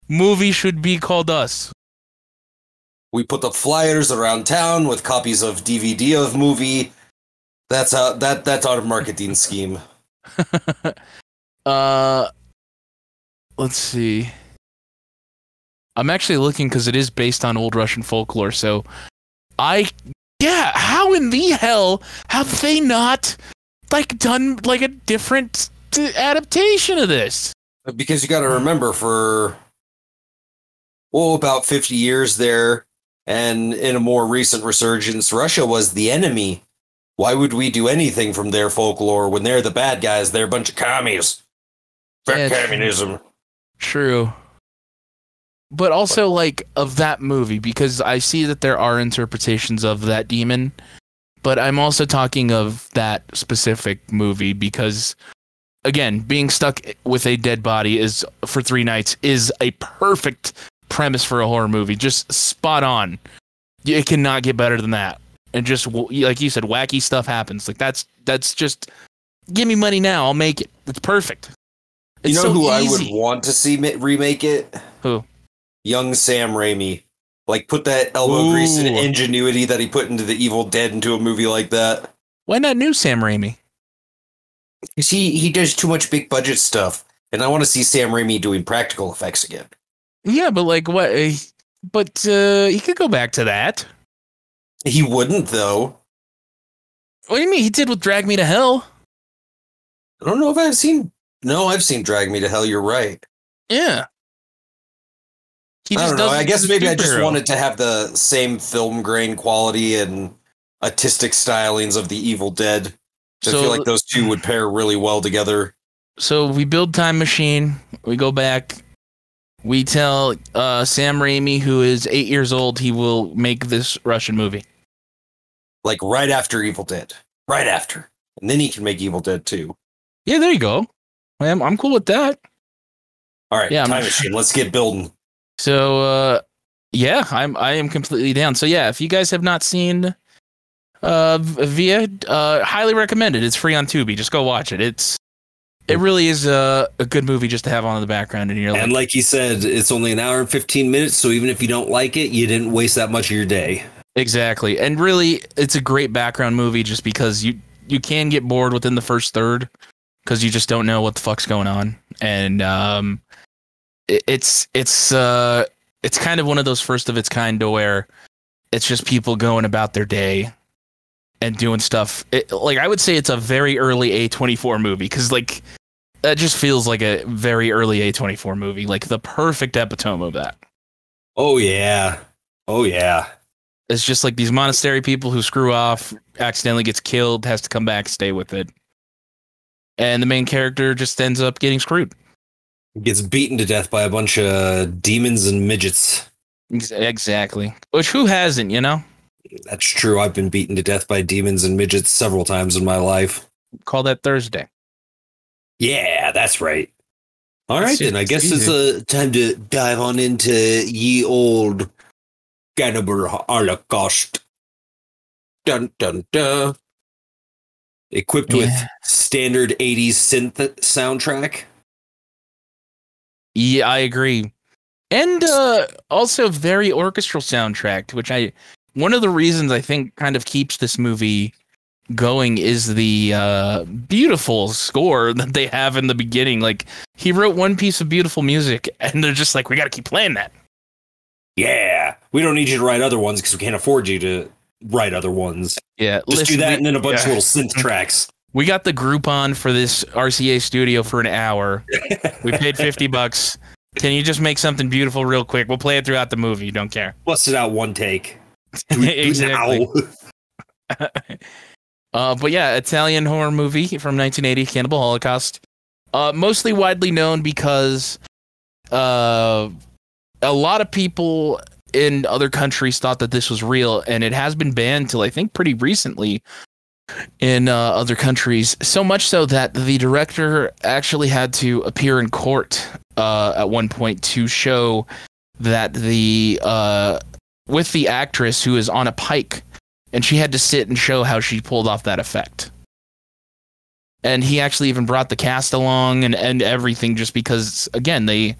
Movie should be called us.
We put the flyers around town with copies of DVD of movie. That's how that that's our marketing scheme.
uh, let's see. I'm actually looking because it is based on old Russian folklore. So, I yeah. How in the hell have they not like done like a different adaptation of this?
Because you got to remember, for well, about fifty years there, and in a more recent resurgence, Russia was the enemy. Why would we do anything from their folklore when they're the bad guys? They're a bunch of commies. Fuck
Yeah, true.
communism.
True. But also like of that movie because I see that there are interpretations of that demon, but I'm also talking of that specific movie because again, being stuck with a dead body is for 3 nights is a perfect premise for a horror movie. Just spot on. It cannot get better than that. And just like you said wacky stuff happens. Like that's that's just give me money now, I'll make it. It's perfect.
You know
so
who I would want to see ma- remake it?
Who?
Young Sam Raimi. Like put that elbow grease and ingenuity that he put into the Evil Dead into a movie like that.
Why not new Sam Raimi?
Cause he he does too much big budget stuff, and I want to see Sam Raimi doing practical effects again.
Yeah, but like what? Uh, but uh, he could go back to that.
He wouldn't though.
What do you mean? He did with Drag Me to Hell.
I don't know if I've seen. No, I've seen Drag Me to Hell. You're right.
Yeah. He
I don't know. I guess maybe I just wanted to have the same film grain quality and artistic stylings of the Evil Dead. I
So-
feel like those two would pair really well together.
So we build time machine. We go back. We tell uh, Sam Raimi, who is eight years old, he will make this Russian movie.
Like right after Evil Dead. Right after. And then he can make Evil Dead too.
Yeah, there you go. I'm, I'm cool with that.
All right,
Yeah, I'm-
time machine. Let's get building.
So uh, yeah, I'm I am completely down. So yeah, if you guys have not seen uh, Viy, uh, highly recommended. it. It's free on Tubi. Just go watch it. It's it really is a, a good movie just to have on in the background, in your life.
And like you said, it's only an hour and 15 minutes. So even if you don't like it, you didn't waste that much of your day.
Exactly. And really it's a great background movie just because you you can get bored within the first third cuz you just don't know what the fuck's going on. And um it's it's uh it's kind of one of those first of its kind to where it's just people going about their day and doing stuff. It, like I would say it's a very early A24 movie cuz like that just feels like a very early A24 movie, like the perfect epitome of that.
Oh, yeah. Oh, yeah.
It's just like these monastery people who screw off, accidentally gets killed, has to come back, stay with it. And the main character just ends up getting screwed.
Gets beaten to death by a bunch of demons and midgets.
Exactly. Which who hasn't, you know?
That's true. I've been beaten to death by demons and midgets several times in my life.
Call that Thursday.
Yeah, that's right. All right,
It's
then. I
just
guess it's
easy.
uh, time to dive on into ye old cannibal holocaust. Dun dun dun. Equipped with standard 80s synth soundtrack.
Yeah, I agree. And uh also very orchestral soundtrack, which I one of the reasons I think kind of keeps this movie going is the uh beautiful score that they have in the beginning. Like he wrote one piece of beautiful music and they're just like we got to keep playing that.
Yeah, we don't need you to write other ones because we can't afford you to write other ones.
Yeah,
Just
listen,
do that
we-
and then a bunch
yeah.
of little synth tracks.
We got the Groupon for this RCA studio for an hour. We paid 50 bucks. Can you just make something beautiful real quick? We'll play it throughout the movie. You don't care.
Bust it out one take. Do it- do it
exactly. Uh, but yeah, Italian horror movie from 1980, Cannibal Holocaust. Uh, mostly widely known because uh, a lot of people in other countries thought that this was real, and it has been banned till I think pretty recently in uh, other countries. So much so that the director actually had to appear in court uh, at one point to show that the uh, with the actress who is on a pike and she had to sit and show how she pulled off that effect. And he actually even brought the cast along and, and everything just because again they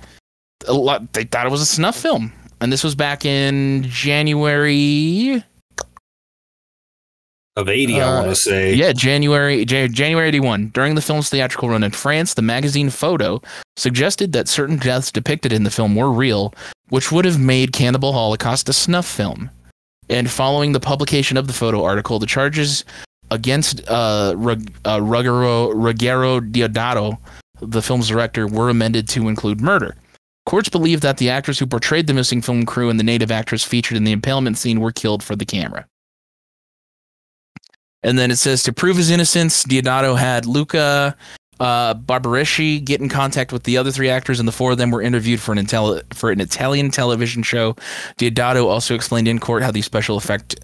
a lot they thought it was a snuff film. And this was back in January
of 80, I
Uh,
want to say.
yeah, January Jan- January 81. During the film's theatrical run in France, the magazine Photo suggested that certain deaths depicted in the film were real, which would have made Cannibal Holocaust a snuff film. And following the publication of the photo article, the charges against uh, Rug- uh, Ruggero, Ruggero Deodato, the film's director, were amended to include murder. Courts believe that the actors who portrayed the missing film crew and the native actress featured in the impalement scene were killed for the camera. And then it says to prove his innocence, Deodato had Luca Uh, get in contact with the other three actors, and the four of them were interviewed for an Intel- for an Italian television show. Deodato also explained in court how the special effect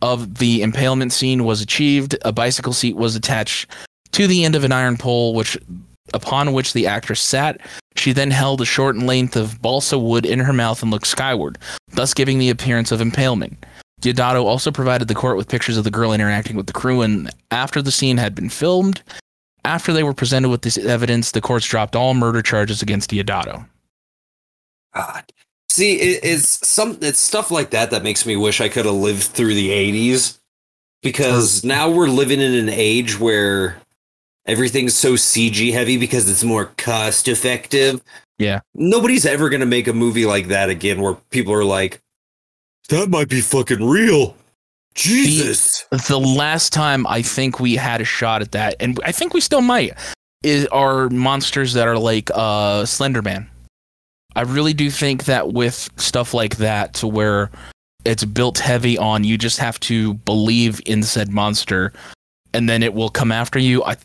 of the impalement scene was achieved. A bicycle seat was attached to the end of an iron pole, which upon which the actress sat. She then held a short length of balsa wood in her mouth and looked skyward, thus giving the appearance of impalement. Deodato also provided the court with pictures of the girl interacting with the crew, and after the scene had been filmed, after they were presented with this evidence, the courts dropped all murder charges against Deodato.
God. See, it, it's some it's stuff like that that makes me wish I could have lived through the '80s, because now we're living in an age where everything's so CG heavy because it's more cost effective.
Yeah.
Nobody's ever gonna make a movie like that again, where people are like, "That might be fucking real." Jesus.
The last time I think we had a shot at that, and I think we still might, is are monsters that are like uh Slenderman. I really do think that with stuff like that, to where it's built heavy on you just have to believe in said monster, and then it will come after you. I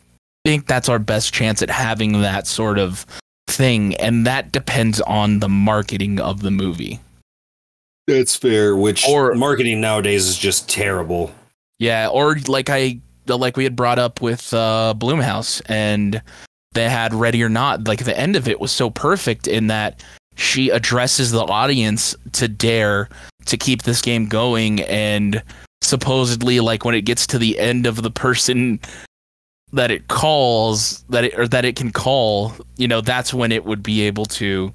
think that's our best chance at having that sort of thing, and that depends on the marketing of the movie.
That's fair. Which
Or-
marketing nowadays is just terrible.
Yeah, or like I like we had brought up with uh Blumhouse and they had Ready or Not, like the end of it was so perfect in that she addresses the audience to dare to keep this game going and supposedly like when it gets to the end of the person that it calls that it or that it can call, you know, that's when it would be able to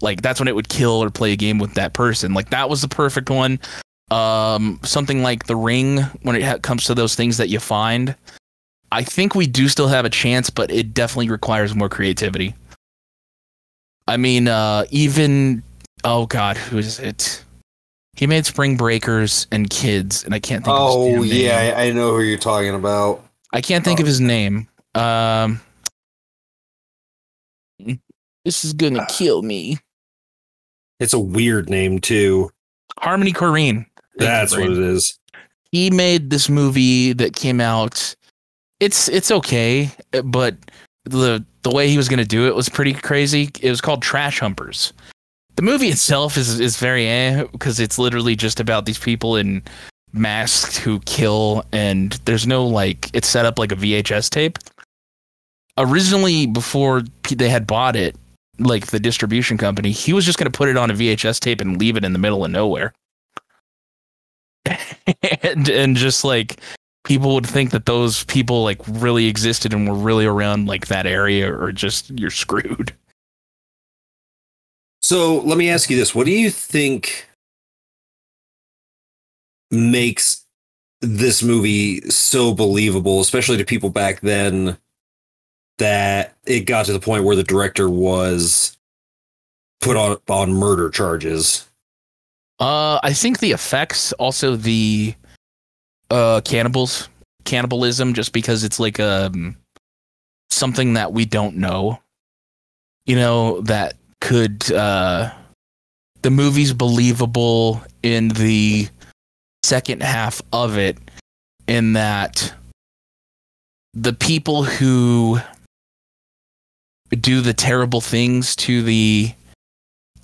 like that's when it would kill or play a game with that person. Like that was the perfect one um something like the ring when it ha- comes to those things that you find i think we do still have a chance but it definitely requires more creativity i mean uh even oh god who is it he made spring breakers and kids and i can't think of his name.
Oh yeah, I I know who you're talking about.
i can't think of his name um this is gonna kill me
It's a weird name too.
Harmony Korine
That's what it is.
he made this movie that came out. It's it's okay but the the way he was going to do it was pretty crazy. It was called trash humpers. The movie itself is is very eh because it's literally just about these people in masks who kill and there's no like it's set up like a VHS tape. Originally before they had bought it like the distribution company he was just going to put it on a VHS tape and leave it in the middle of nowhere. And and just like people would think that those people like really existed and were really around like that area or just you're screwed.
So let me ask you this: What do you think makes this movie so believable, especially to people back then, that it got to the point where the director was put on on murder charges?
uh i think the effects also the uh cannibals cannibalism just because it's like um something that we don't know you know that could uh the movie's believable in the second half of it in that the people who do the terrible things to the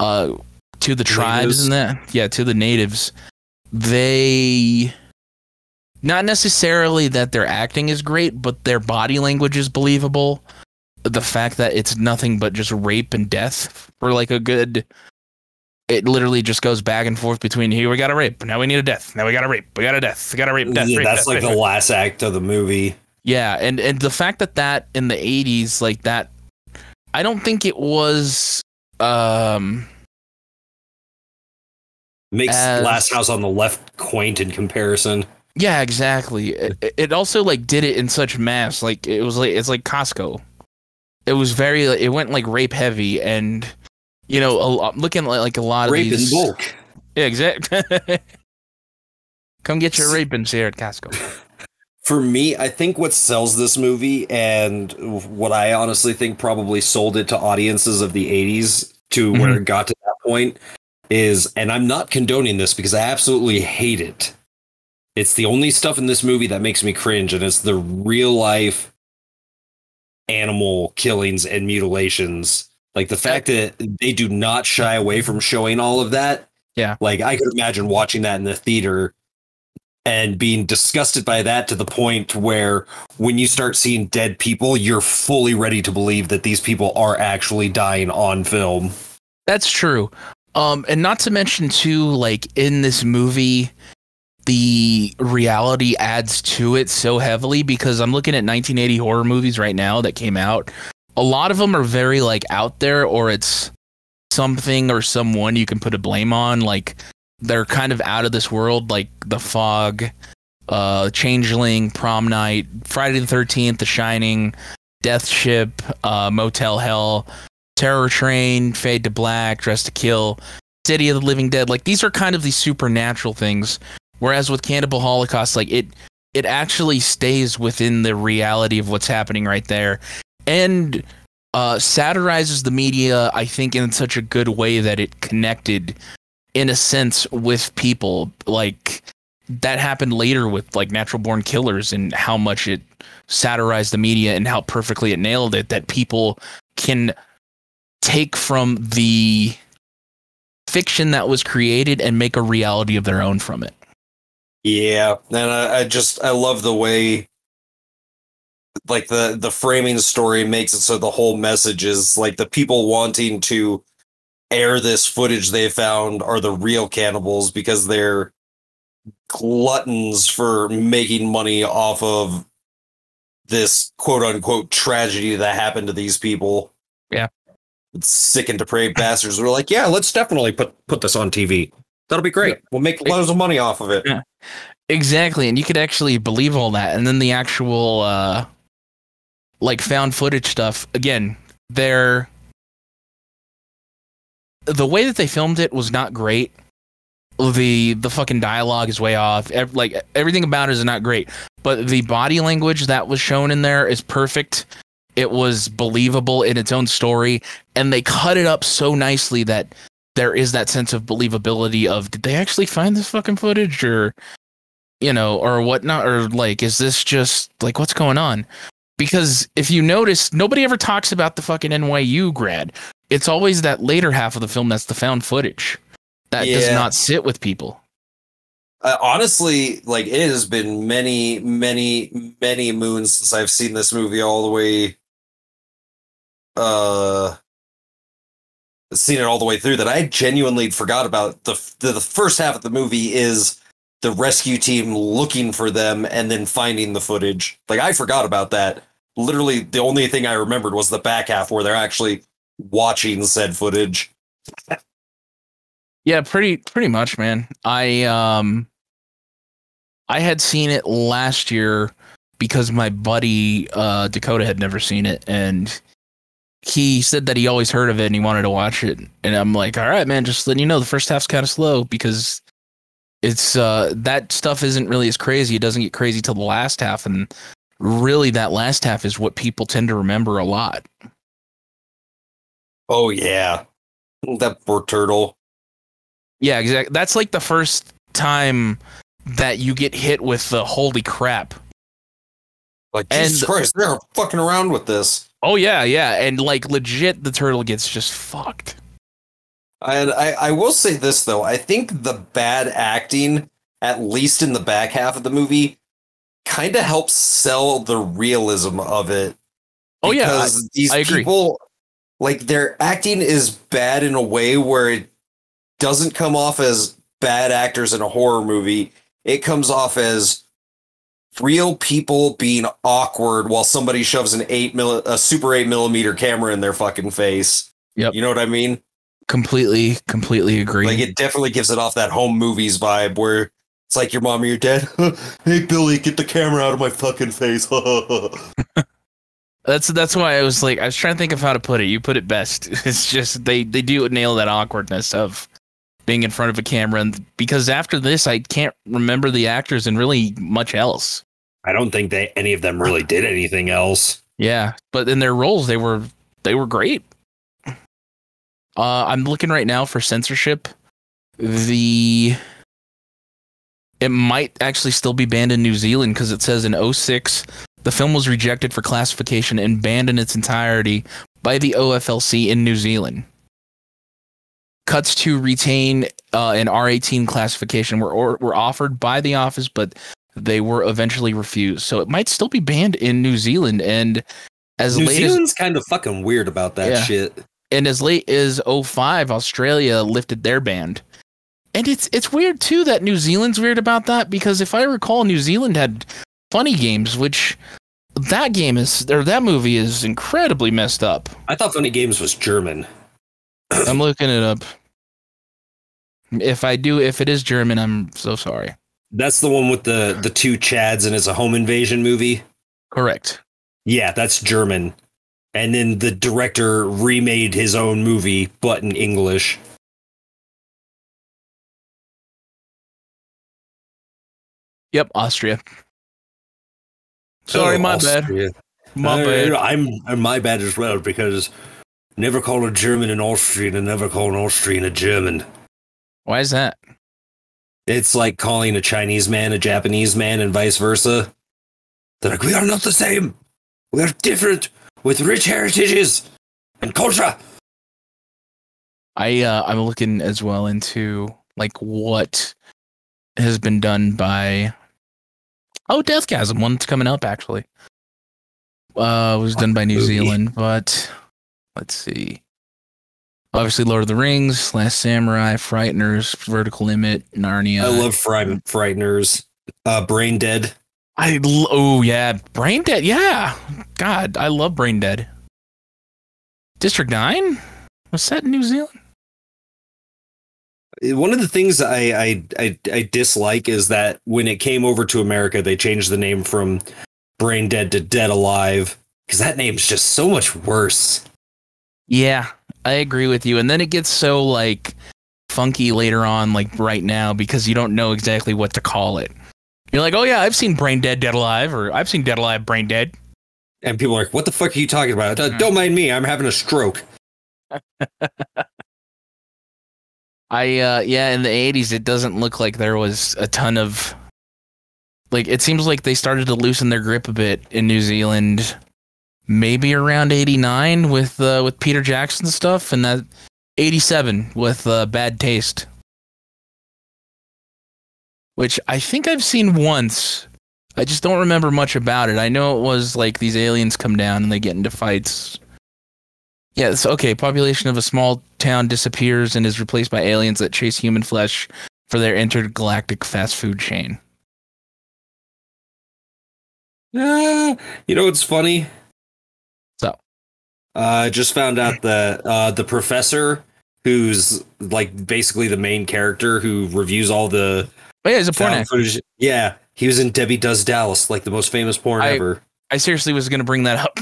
uh to the tribes
Natives.
and that? Yeah to the natives. They not necessarily that their acting is great but their body language is believable. The fact that it's nothing but just rape and death for like a good it literally just goes back and forth between here we got a rape. Now we need a death. Now we got a rape. We got a death. We got a rape death
Yeah,
rape,
that's
death,
like
rape,
the
rape.
last act of the movie.
Yeah, and and the fact that that in the 80s like that I don't think it was um
Makes
As-
Last House on the Left quaint in comparison.
yeah, exactly. It, it also like did it in such mass like it was like it's like Costco. It was very it went like rape heavy and you know, a, looking at like a lot of
Rape in bulk.
Yeah, exactly. Come get your rapings here at Costco.
For me, I think what sells this movie and what I honestly think probably sold it to audiences of the 80s to where mm-hmm. it got to that point is, and I'm not condoning this because I absolutely hate it. It's the only stuff in this movie that makes me cringe, and it's the real life animal killings and mutilations. Like the fact that they do not shy away from showing all of that.
Yeah.
Like I could imagine watching that in the theater and being disgusted by that to the point where when you start seeing dead people, you're fully ready to believe that these people are actually dying on film.
That's true. Um, and not to mention too, like in this movie, the reality adds to it so heavily because I'm looking at 1980 horror movies right now that came out. A lot of them are very like out there, or it's something or someone you can put a blame on. Like they're kind of out of this world, like The Fog, uh, Changeling, Prom Night, Friday the 13th, The Shining, Death Ship, uh, Motel Hell, Terror Train, Fade to Black, Dress to Kill, City of the Living Dead. Like these are kind of these supernatural things. Whereas with Cannibal Holocaust, like it it actually stays within the reality of what's happening right there. And uh, satirizes the media, I think, in such a good way that it connected in a sense with people. Like that happened later with like Natural Born Killers and how much it satirized the media and how perfectly it nailed it that people can take from the fiction that was created and make a reality of their own from it.
Yeah, and I, I just I love the way like the the framing story makes it so the whole message is like the people wanting to air this footage they found are the real cannibals because they're gluttons for making money off of this quote unquote tragedy that happened to these people.
Yeah.
Sick and depraved bastards were like, yeah, let's definitely put put this on TV. That'll be great. We'll make loads of money off of it.
Yeah. Exactly, and you could actually believe all that, and then the actual uh, like found footage stuff. Again, they're the way that they filmed it was not great. The the fucking dialogue is way off. Like everything about it is not great, but the body language that was shown in there is perfect. It was believable in its own story, and they cut it up so nicely that there is that sense of believability of did they actually find this fucking footage or you know or whatnot or like is this just like what's going on because if you notice nobody ever talks about the fucking nyu grad it's always that later half of the film that's the found footage that does not sit with people
Uh, honestly, like it has been many, many, many moons since I've seen this movie all the way. Uh, seen it all the way through. That I genuinely forgot about the the, the first half of the movie is the rescue team looking for them and then finding the footage. Like I forgot about that. Literally, the only thing I remembered was the back half where they're actually watching said footage.
Yeah, pretty pretty much, man. I um I had seen it last year because my buddy uh Dakota had never seen it and he said that he always heard of it and he wanted to watch it. And I'm like, all right, man, just letting you know the first half's kind of slow because it's uh that stuff isn't really as crazy. It doesn't get crazy till the last half and really that last half is what people tend to remember a lot.
Oh yeah, that poor turtle.
Yeah, exactly. That's like the first time that you get hit with the holy crap.
Like
And-
Jesus Christ, they're fucking around with this.
Oh yeah, yeah, and like legit, the turtle gets just fucked.
And I, I will say this though, I think the bad acting, at least in the back half of the movie, kind of helps sell the realism of it.
Oh yeah, I-
because these
I agree.
people, like their acting is bad in a way where it doesn't come off as bad actors in a horror movie. It comes off as real people being awkward while somebody shoves an eight mil a super eight millimeter camera in their fucking face.
Yep.
You know what I mean?
completely, completely agree.
Like it definitely gives it off that home movies vibe where it's like your mom or your dad. hey Billy, get the camera out of my fucking face.
that's that's why I was like, I was trying to think of how to put it. You put it best. It's just they they do nail that awkwardness of being in front of a camera, and because after this, I can't remember the actors and really much else.
I don't think they any of them really did anything else.
Yeah, but in their roles, they were they were great. Uh, I'm looking right now for censorship. The it might actually still be banned in New Zealand because it says in 06 The film was rejected for classification and banned in its entirety by the OFLC in New Zealand. Cuts to retain uh, an R18 classification were or, were offered by the office, but they were eventually refused. So it might still be banned in New Zealand. And as
New
late
Zealand's kind of fucking weird about that
Yeah.
shit.
and as late as 05, Australia lifted their ban. And it's it's weird too that New Zealand's weird about that because if I recall, New Zealand had funny games, which that game is or that movie is incredibly messed up.
I thought Funny Games was German.
I'm looking it up. If I do, if it is German, I'm so sorry.
That's the one with the the two Chads and it's a home invasion movie.
Correct.
Yeah, that's German. And then the director remade his own movie, but in English.
Yep, Austria. Sorry,
Oh,
my bad. My
Uh,
bad.
I'm, I'm my bad as well because never call a German an Austrian and never call an Austrian a German.
Why is that?
It's like calling a Chinese man a Japanese man and vice versa. They're like, we are not the same. We are different with rich heritages and culture.
I uh, I'm looking as well into like what has been done by oh Deathgasm one's coming up actually. Uh was done by New
Movie.
Zealand, but let's see. Obviously Lord of the Rings, Last Samurai, Frighteners, Vertical Limit, Narnia.
I love Fri- Frighteners. Uh, Brain Dead.
I l- oh yeah, Brain Dead. Yeah, God, I love Brain Dead. District Nine was set in New Zealand.
One of the things I, I I I dislike is that when it came over to America, they changed the name from Brain Dead to Dead Alive because that name's just so much worse.
Yeah, I agree with you. And then it gets so like funky later on, like right now, because you don't know exactly what to call it. You're like, oh yeah, I've seen Brain Dead, Dead Alive, or I've seen Dead Alive, Brain Dead.
And people are like, "What the fuck are you talking about? Uh, Don't mind me. I'm having a stroke."
I uh yeah, in the eighties it doesn't look like there was a ton of like it seems like they started to loosen their grip a bit in New Zealand maybe around eighty nine with uh with Peter Jackson stuff and that eighty seven with uh bad taste. Which I think I've seen once. I just don't remember much about it. I know it was like these aliens come down and they get into fights. Yes, okay. Population of a small town disappears and is replaced by aliens that chase human flesh for their intergalactic fast food chain.
Uh, you know what's funny?
So.
Uh, I just found out that uh, the professor, who's like basically the main character who reviews all the
Oh yeah, he's a porn actor.
footage. Yeah, he was in Debbie Does Dallas, like the most famous porn
I-
ever.
I seriously was gonna bring that up.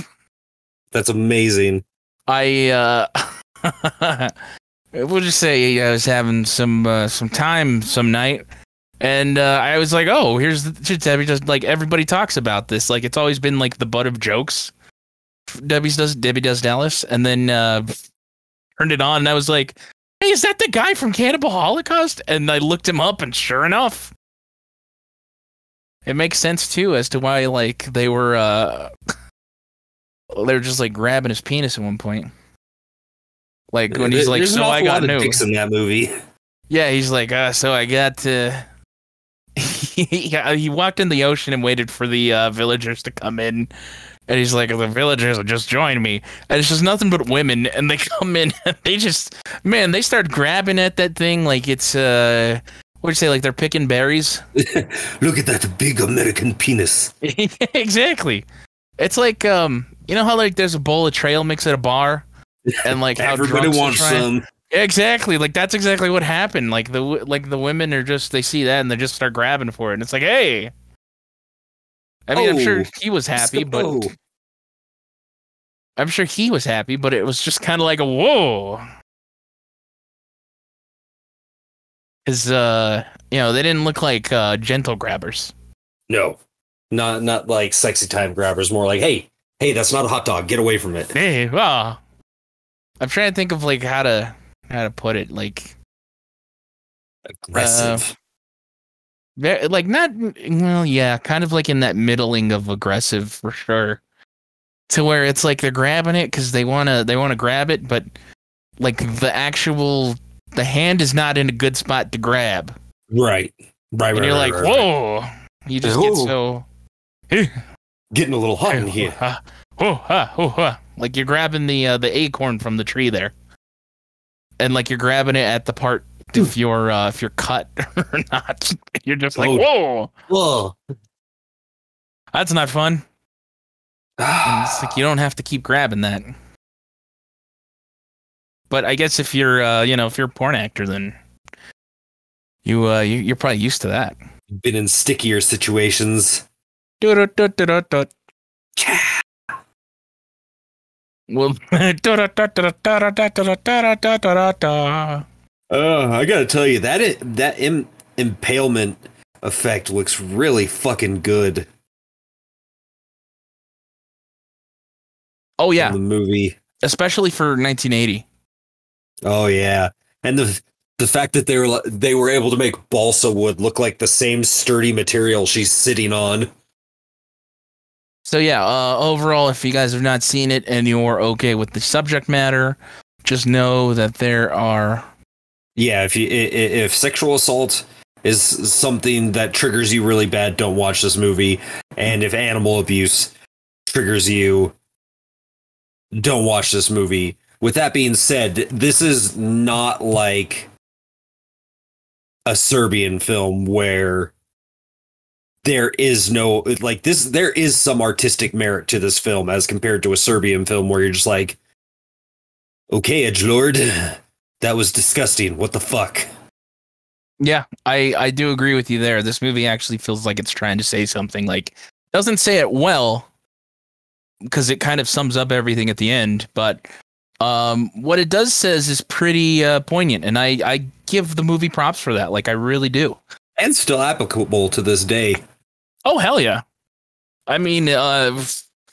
That's amazing.
I uh we'll just say I was having some uh, some time some night and uh, I was like, "Oh, here's the Debbie does like everybody talks about this. Like it's always been like the butt of jokes. Debbie's does Debbie does Dallas and then uh turned it on and I was like, "Hey, is that the guy from Cannibal Holocaust?" And I looked him up and sure enough it makes sense too as to why like they were uh they were just like grabbing his penis at one point. Like when he's like,
There's
"So I got
lot of
news."
dicks in that movie.
Yeah, he's like, uh, so I got to. yeah, he walked in the ocean and waited for the uh, villagers to come in, and he's like, the villagers will just join me, and it's just nothing but women, and they come in, and they just, man, they start grabbing at that thing like it's uh, what'd you say, like they're picking berries?
Look at that big American penis.
exactly. It's like um, you know how like there's a bowl of trail mix at a bar, and like how
Everybody wants some.
Exactly. Like that's exactly what happened. Like the like the women are just they see that and they just start grabbing for it. And it's like, hey. I mean, I'm sure
Oh,
he was happy, but
Oh,
I'm sure he was happy, but it was just kind of like a whoa. Cause uh, you know, they didn't look like uh gentle grabbers.
no, not not like sexy time grabbers. More like, hey, hey, that's not a hot dog. Get away from it.
Hey, wow. I'm trying to think of like how to how to put it. Like
Aggressive.
Uh, Very, like not well, yeah, kind of like in that middling of aggressive for sure. To where it's like they're grabbing it because they wanna they wanna grab it, but like the actual the hand is not in a good spot to grab,
Right. Right.
and
right,
you're
right,
like,
right, right.
whoa! You just get
Ooh.
so
Getting a little hot in here.
Ah, oh, ah, oh, ah. Like you're grabbing the uh, the acorn from the tree there, and like you're grabbing it at the part if you're uh, if you're cut or not. You're just like,
Oh.
whoa,
Whoa.
that's not fun. And it's like you don't have to keep grabbing that. But I guess if you're uh, you know if you're a porn actor, then you uh you, you're probably used to that.
Been in stickier situations.
Well,
uh, I gotta tell you that it, that Im- impalement effect looks really fucking good.
Oh yeah,
the movie,
especially for 1980.
Oh yeah, and the the fact that they were they were able to make balsa wood look like the same sturdy material she's sitting on.
So yeah, uh, overall, if you guys have not seen it and you're okay with the subject matter, just know that there are
Yeah, if you if sexual assault is something that triggers you really bad, don't watch this movie. And if animal abuse triggers you, don't watch this movie. With that being said, this is not like a Serbian film where there is no like this there is some artistic merit to this film as compared to a Serbian film where you're just like okay, Edge Lord, that was disgusting. What the fuck?
Yeah, I I do agree with you there. This movie actually feels like it's trying to say something. Like doesn't say it well because it kind of sums up everything at the end, but um what it does says is pretty uh, poignant and I I give the movie props for that. Like I really do.
And still applicable to this day.
Oh hell yeah. I mean uh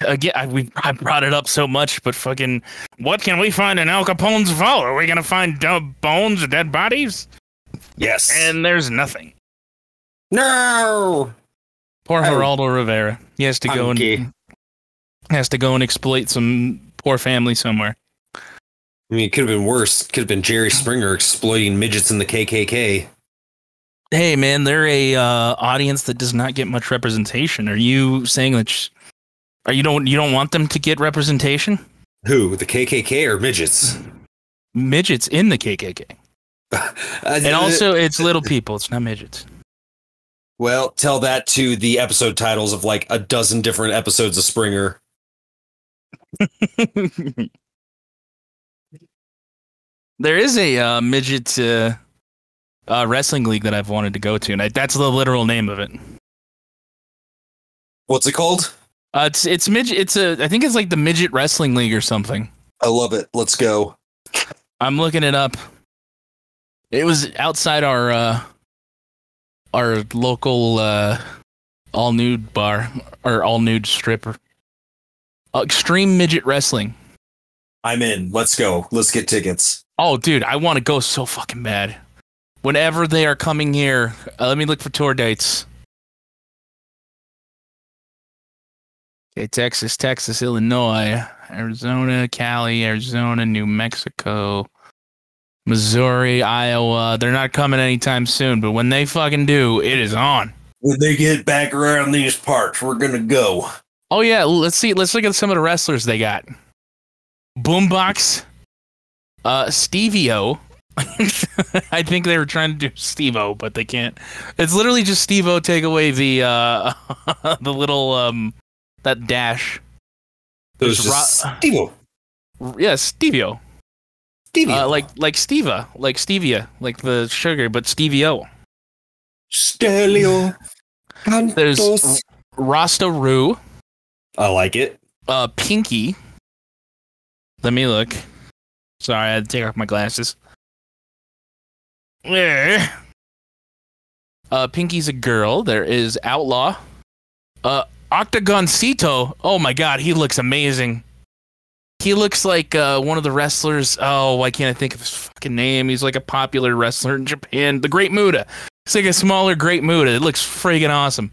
again I, we I brought it up so much but fucking what can we find in Al Capone's vault? Are we going to find dead bones or dead bodies?
Yes.
And there's nothing.
no.
Poor
Oh.
Geraldo Rivera. He has to go
Okay.
and has to go and exploit some poor family somewhere.
I mean, it could have been worse. Could have been Jerry Springer exploiting midgets in the KKK.
Hey man, they're a uh, audience that does not get much representation. Are you saying that? Sh- are you don't you don't want them to get representation?
Who? The KKK or midgets?
Midgets in the KKK,
Uh,
and also it's little people. It's not midgets.
well, tell that to the episode titles of like a dozen different episodes of Springer.
there is a uh, midget uh, uh, wrestling league that I've wanted to go to, and I, that's the literal name of it.
What's it called?
Uh, it's it's midget. It's a I think it's like the midget wrestling league or something.
I love it. Let's go.
I'm looking it up. It was outside our uh, our local uh, all nude bar or all nude stripper. Uh, Extreme midget wrestling.
I'm in. Let's go. Let's get tickets.
Oh, dude, I want to go so fucking bad. Whenever they are coming here, uh, let me look for tour dates. Okay, Texas, Texas, Illinois, Arizona, Cali, Arizona, New Mexico, Missouri, Iowa. They're not coming anytime soon, but when they fucking do, it is on.
When they get back around these parts, we're gonna go.
Oh yeah, let's see. Let's look at some of the wrestlers they got. Boombox, uh, Stevio. I think they were trying to do Stevo, but they can't. It's literally just Stevo. Take away the uh, the little um, that dash.
Just
Ro-
Steve-O.
Yeah, Stevio.
Stevie.
Uh, like like Steva, like stevia, like the sugar, but Stevio.
Stelio.
There's. Rasta Roo,
I like it.
uh, Pinky. Let me look. Sorry, I had to take off my glasses. Yeah. Uh, Pinky's a girl. There is Outlaw. Uh, Octagoncito. Oh my god, he looks amazing. He looks like uh, one of the wrestlers. Oh, why can't I think of his fucking name? He's like a popular wrestler in Japan. The Great Muta. It's like a smaller Great Muta. It looks friggin' awesome.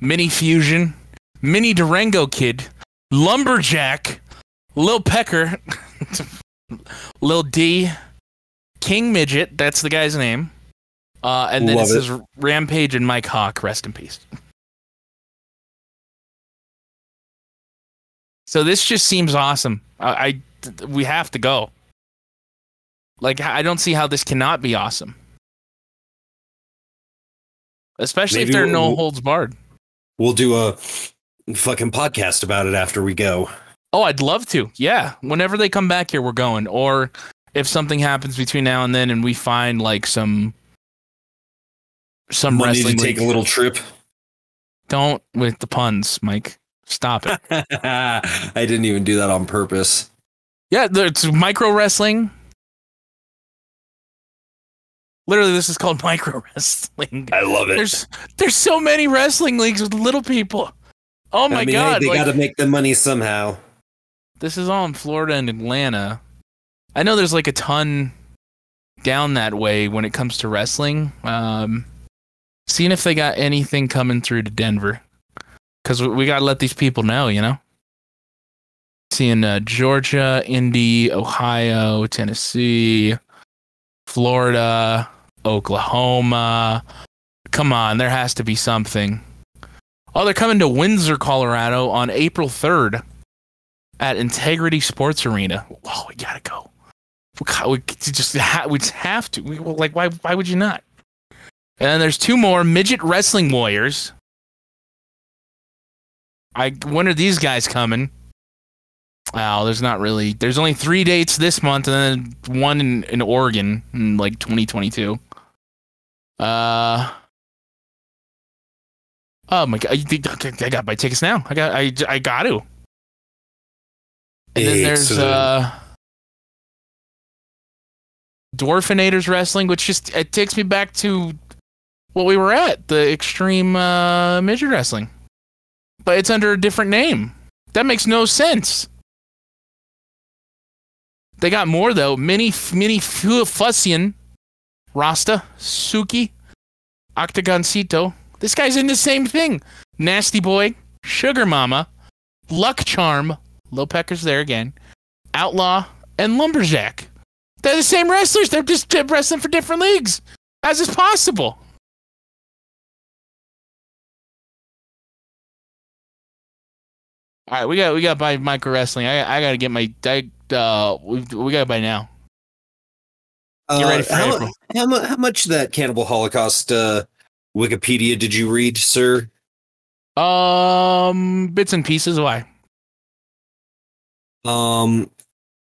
Mini Fusion, Mini Durango Kid, Lumberjack, Lil Pecker, Lil D, King Midget. That's the guy's name. Uh, and then
Love
it
it.
says Rampage and Mike Hawk. Rest in peace. So this just seems awesome. I, I we have to go. Like I don't see how this cannot be awesome. Especially
Maybe
if there are no
we'll-
holds barred.
We'll do a fucking podcast about it after we go.
Oh, I'd love to. Yeah. Whenever they come back here, we're going. Or if something happens between now and then and we find like some some
to
wrestling
take a little trip.
don't with the puns, Mike. Stop it.
I didn't even do that on purpose.
yeah, it's micro wrestling. Literally, this is called micro wrestling.
I love it.
There's there's so many wrestling leagues with little people. Oh my
I mean,
god!
hey, they
like-
got to make the money somehow.
This is all in Florida and Atlanta. I know there's like a ton down that way when it comes to wrestling. Um, seeing if they got anything coming through to Denver, because we, we got to let these people know, you know. Seeing uh, Georgia, Indy, Ohio, Tennessee, Florida, Oklahoma. Come on, there has to be something. Oh, they're coming to Windsor, Colorado on April 3rd at Integrity Sports Arena. Oh, we gotta go. We, just ha- we have to. We, like, why? Why would you not? And then there's two more midget wrestling warriors. I when are these guys coming? Oh, there's not really. There's only three dates this month, and then one in, in Oregon in like 2022. Uh. Oh my god! I got my tickets now. I got. I. I got to. And then there's uh Dwarfinators Wrestling, which just it takes me back to what we were at, the extreme uh midget wrestling. But it's under a different name. That makes no sense. They got more though. Mini Mini Fu- Fussian, Rasta, Suki, Octagoncito. This guy's in the same thing. Nasty Boy, Sugar Mama, Luck Charm, Lil Pecker's there again, Outlaw, and Lumberjack. They're the same wrestlers. They're just uh, wrestling for different leagues. How's this possible? All right, we got we got by micro wrestling. I I got to get my I, uh we we got buy now. Get ready for
Uh, how,
April.
how, mu- how much that Cannibal Holocaust uh, Wikipedia did you read, sir?
Um, bits and pieces. Why?
Um,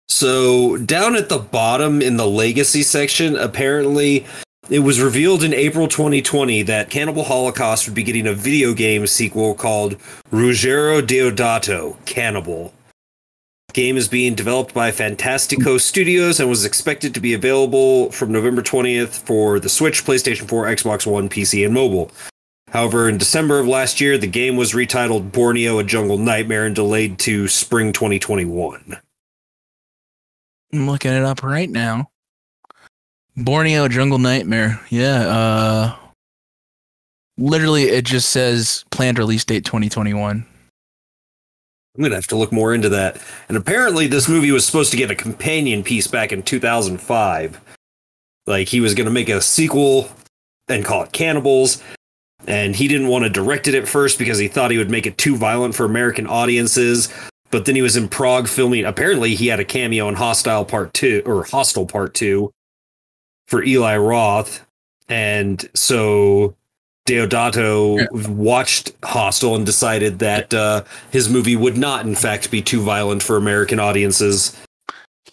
so down at the bottom in the legacy section, apparently it was revealed in April 2020 that Cannibal Holocaust would be getting a video game sequel called Ruggero Deodato Cannibal. The Game is being developed by Fantastico Studios and was expected to be available from November 20th for the Switch, PlayStation 4, Xbox One, PC, and mobile. However, in December of last year, the game was retitled Borneo: A Jungle Nightmare and delayed to spring 2021.
I'm looking it up right now. Borneo Jungle Nightmare. Yeah. Uh, literally, it just says planned release date 2021.
I'm gonna have to look more into that. And apparently, this movie was supposed to get a companion piece back in 2005. Like he was gonna make a sequel and call it Cannibals. And he didn't want to direct it at first because he thought he would make it too violent for American audiences. But then he was in Prague filming. Apparently, he had a cameo in Hostel Part Two or Hostel Part Two for Eli Roth, and so Deodato watched Hostel and decided that uh, his movie would not, in fact, be too violent for American audiences.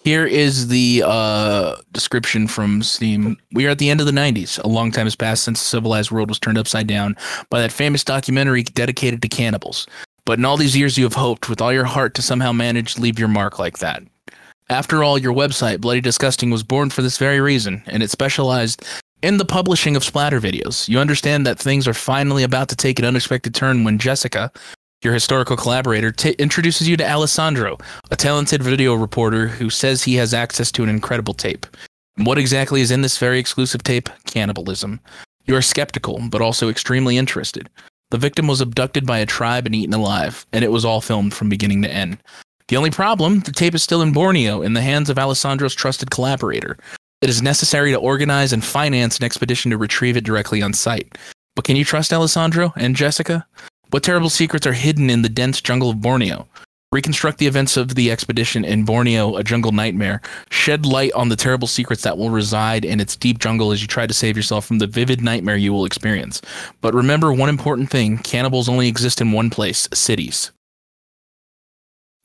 Here is the uh, description from Steam. We are at the end of the 90s. A long time has passed since the civilized world was turned upside down by that famous documentary dedicated to cannibals. But in all these years, you have hoped with all your heart to somehow manage to leave your mark like that. After all, your website, Bloody Disgusting, was born for this very reason, and it specialized in the publishing of splatter videos. You understand that things are finally about to take an unexpected turn when Jessica, your historical collaborator, t- introduces you to Alessandro, a talented video reporter who says he has access to an incredible tape. What exactly is in this very exclusive tape? Cannibalism. You are skeptical, but also extremely interested. The victim was abducted by a tribe and eaten alive, and it was all filmed from beginning to end. The only problem, the tape is still in Borneo in the hands of Alessandro's trusted collaborator. It is necessary to organize and finance an expedition to retrieve it directly on site. But can you trust Alessandro and Jessica? What terrible secrets are hidden in the dense jungle of Borneo? Reconstruct the events of the expedition in Borneo, a jungle nightmare. Shed light on the terrible secrets that will reside in its deep jungle as you try to save yourself from the vivid nightmare you will experience. But remember one important thing cannibals only exist in one place cities.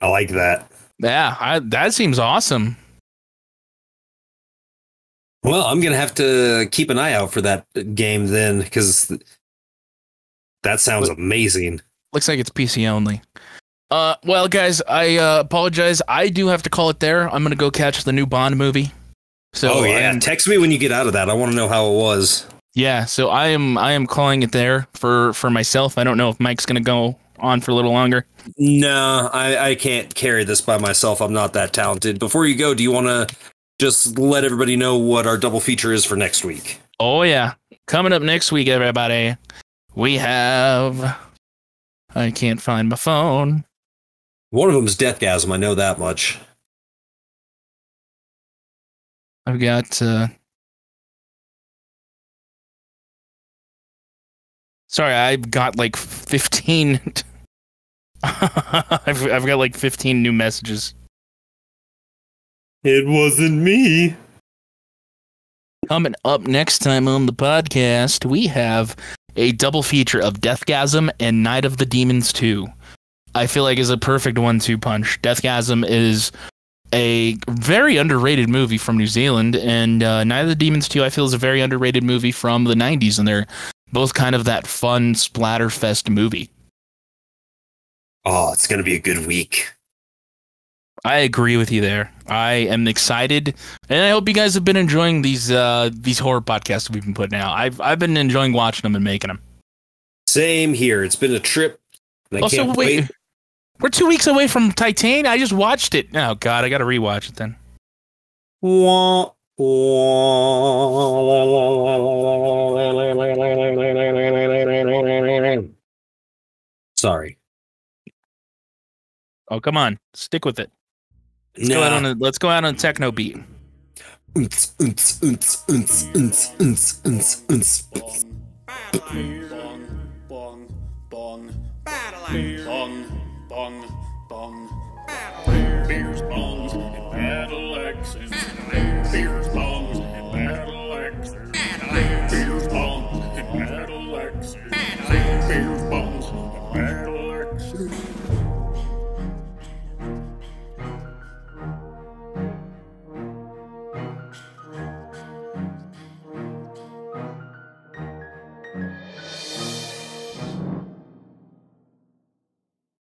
I like that.
Yeah, I, that seems awesome.
Well, I'm gonna have to keep an eye out for that game then, because that sounds amazing.
Looks like it's PC only. Uh, well, guys, I uh, apologize. I do have to call it there. I'm gonna go catch the new Bond movie. So
oh yeah,
I'm-
text me when you get out of that. I want to know how it was.
yeah. So I am I am calling it there for for myself. I don't know if Mike's gonna go on for a little longer.
No, I, I can't carry this by myself. I'm not that talented. Before you go, do you want to just let everybody know what our double feature is for next week?
Oh yeah, coming up next week, everybody. We have. I can't find my phone.
One of them is Deathgasm. I know that much.
I've got. uh Sorry, I've got like fifteen. I've I've got like fifteen new messages.
It wasn't me.
Coming up next time on the podcast, we have a double feature of Deathgasm and Night of the Demons 2. I feel like is a perfect one-two punch. Deathgasm is a very underrated movie from New Zealand, and uh, Night of the Demons 2 I feel is a very underrated movie from the 90s, and they're both kind of that fun splatterfest movie.
Oh, it's gonna be a good week.
I agree with you there. I am excited, and I hope you guys have been enjoying these uh, these horror podcasts we've been putting out. I've I've been enjoying watching them and making them.
Same here. It's been a trip. and I
Also,
can't
wait,
wait.
We're two weeks away from Titane. I just watched it. Oh God, I got to rewatch it then.
Wah, wah. Sorry.
Oh come on, stick with it. Let's go out on a let's go out on a techno beat.
Unts, unts, unts, unts, unts, unts, unts, unts.
Bong, bong, bong. Bong,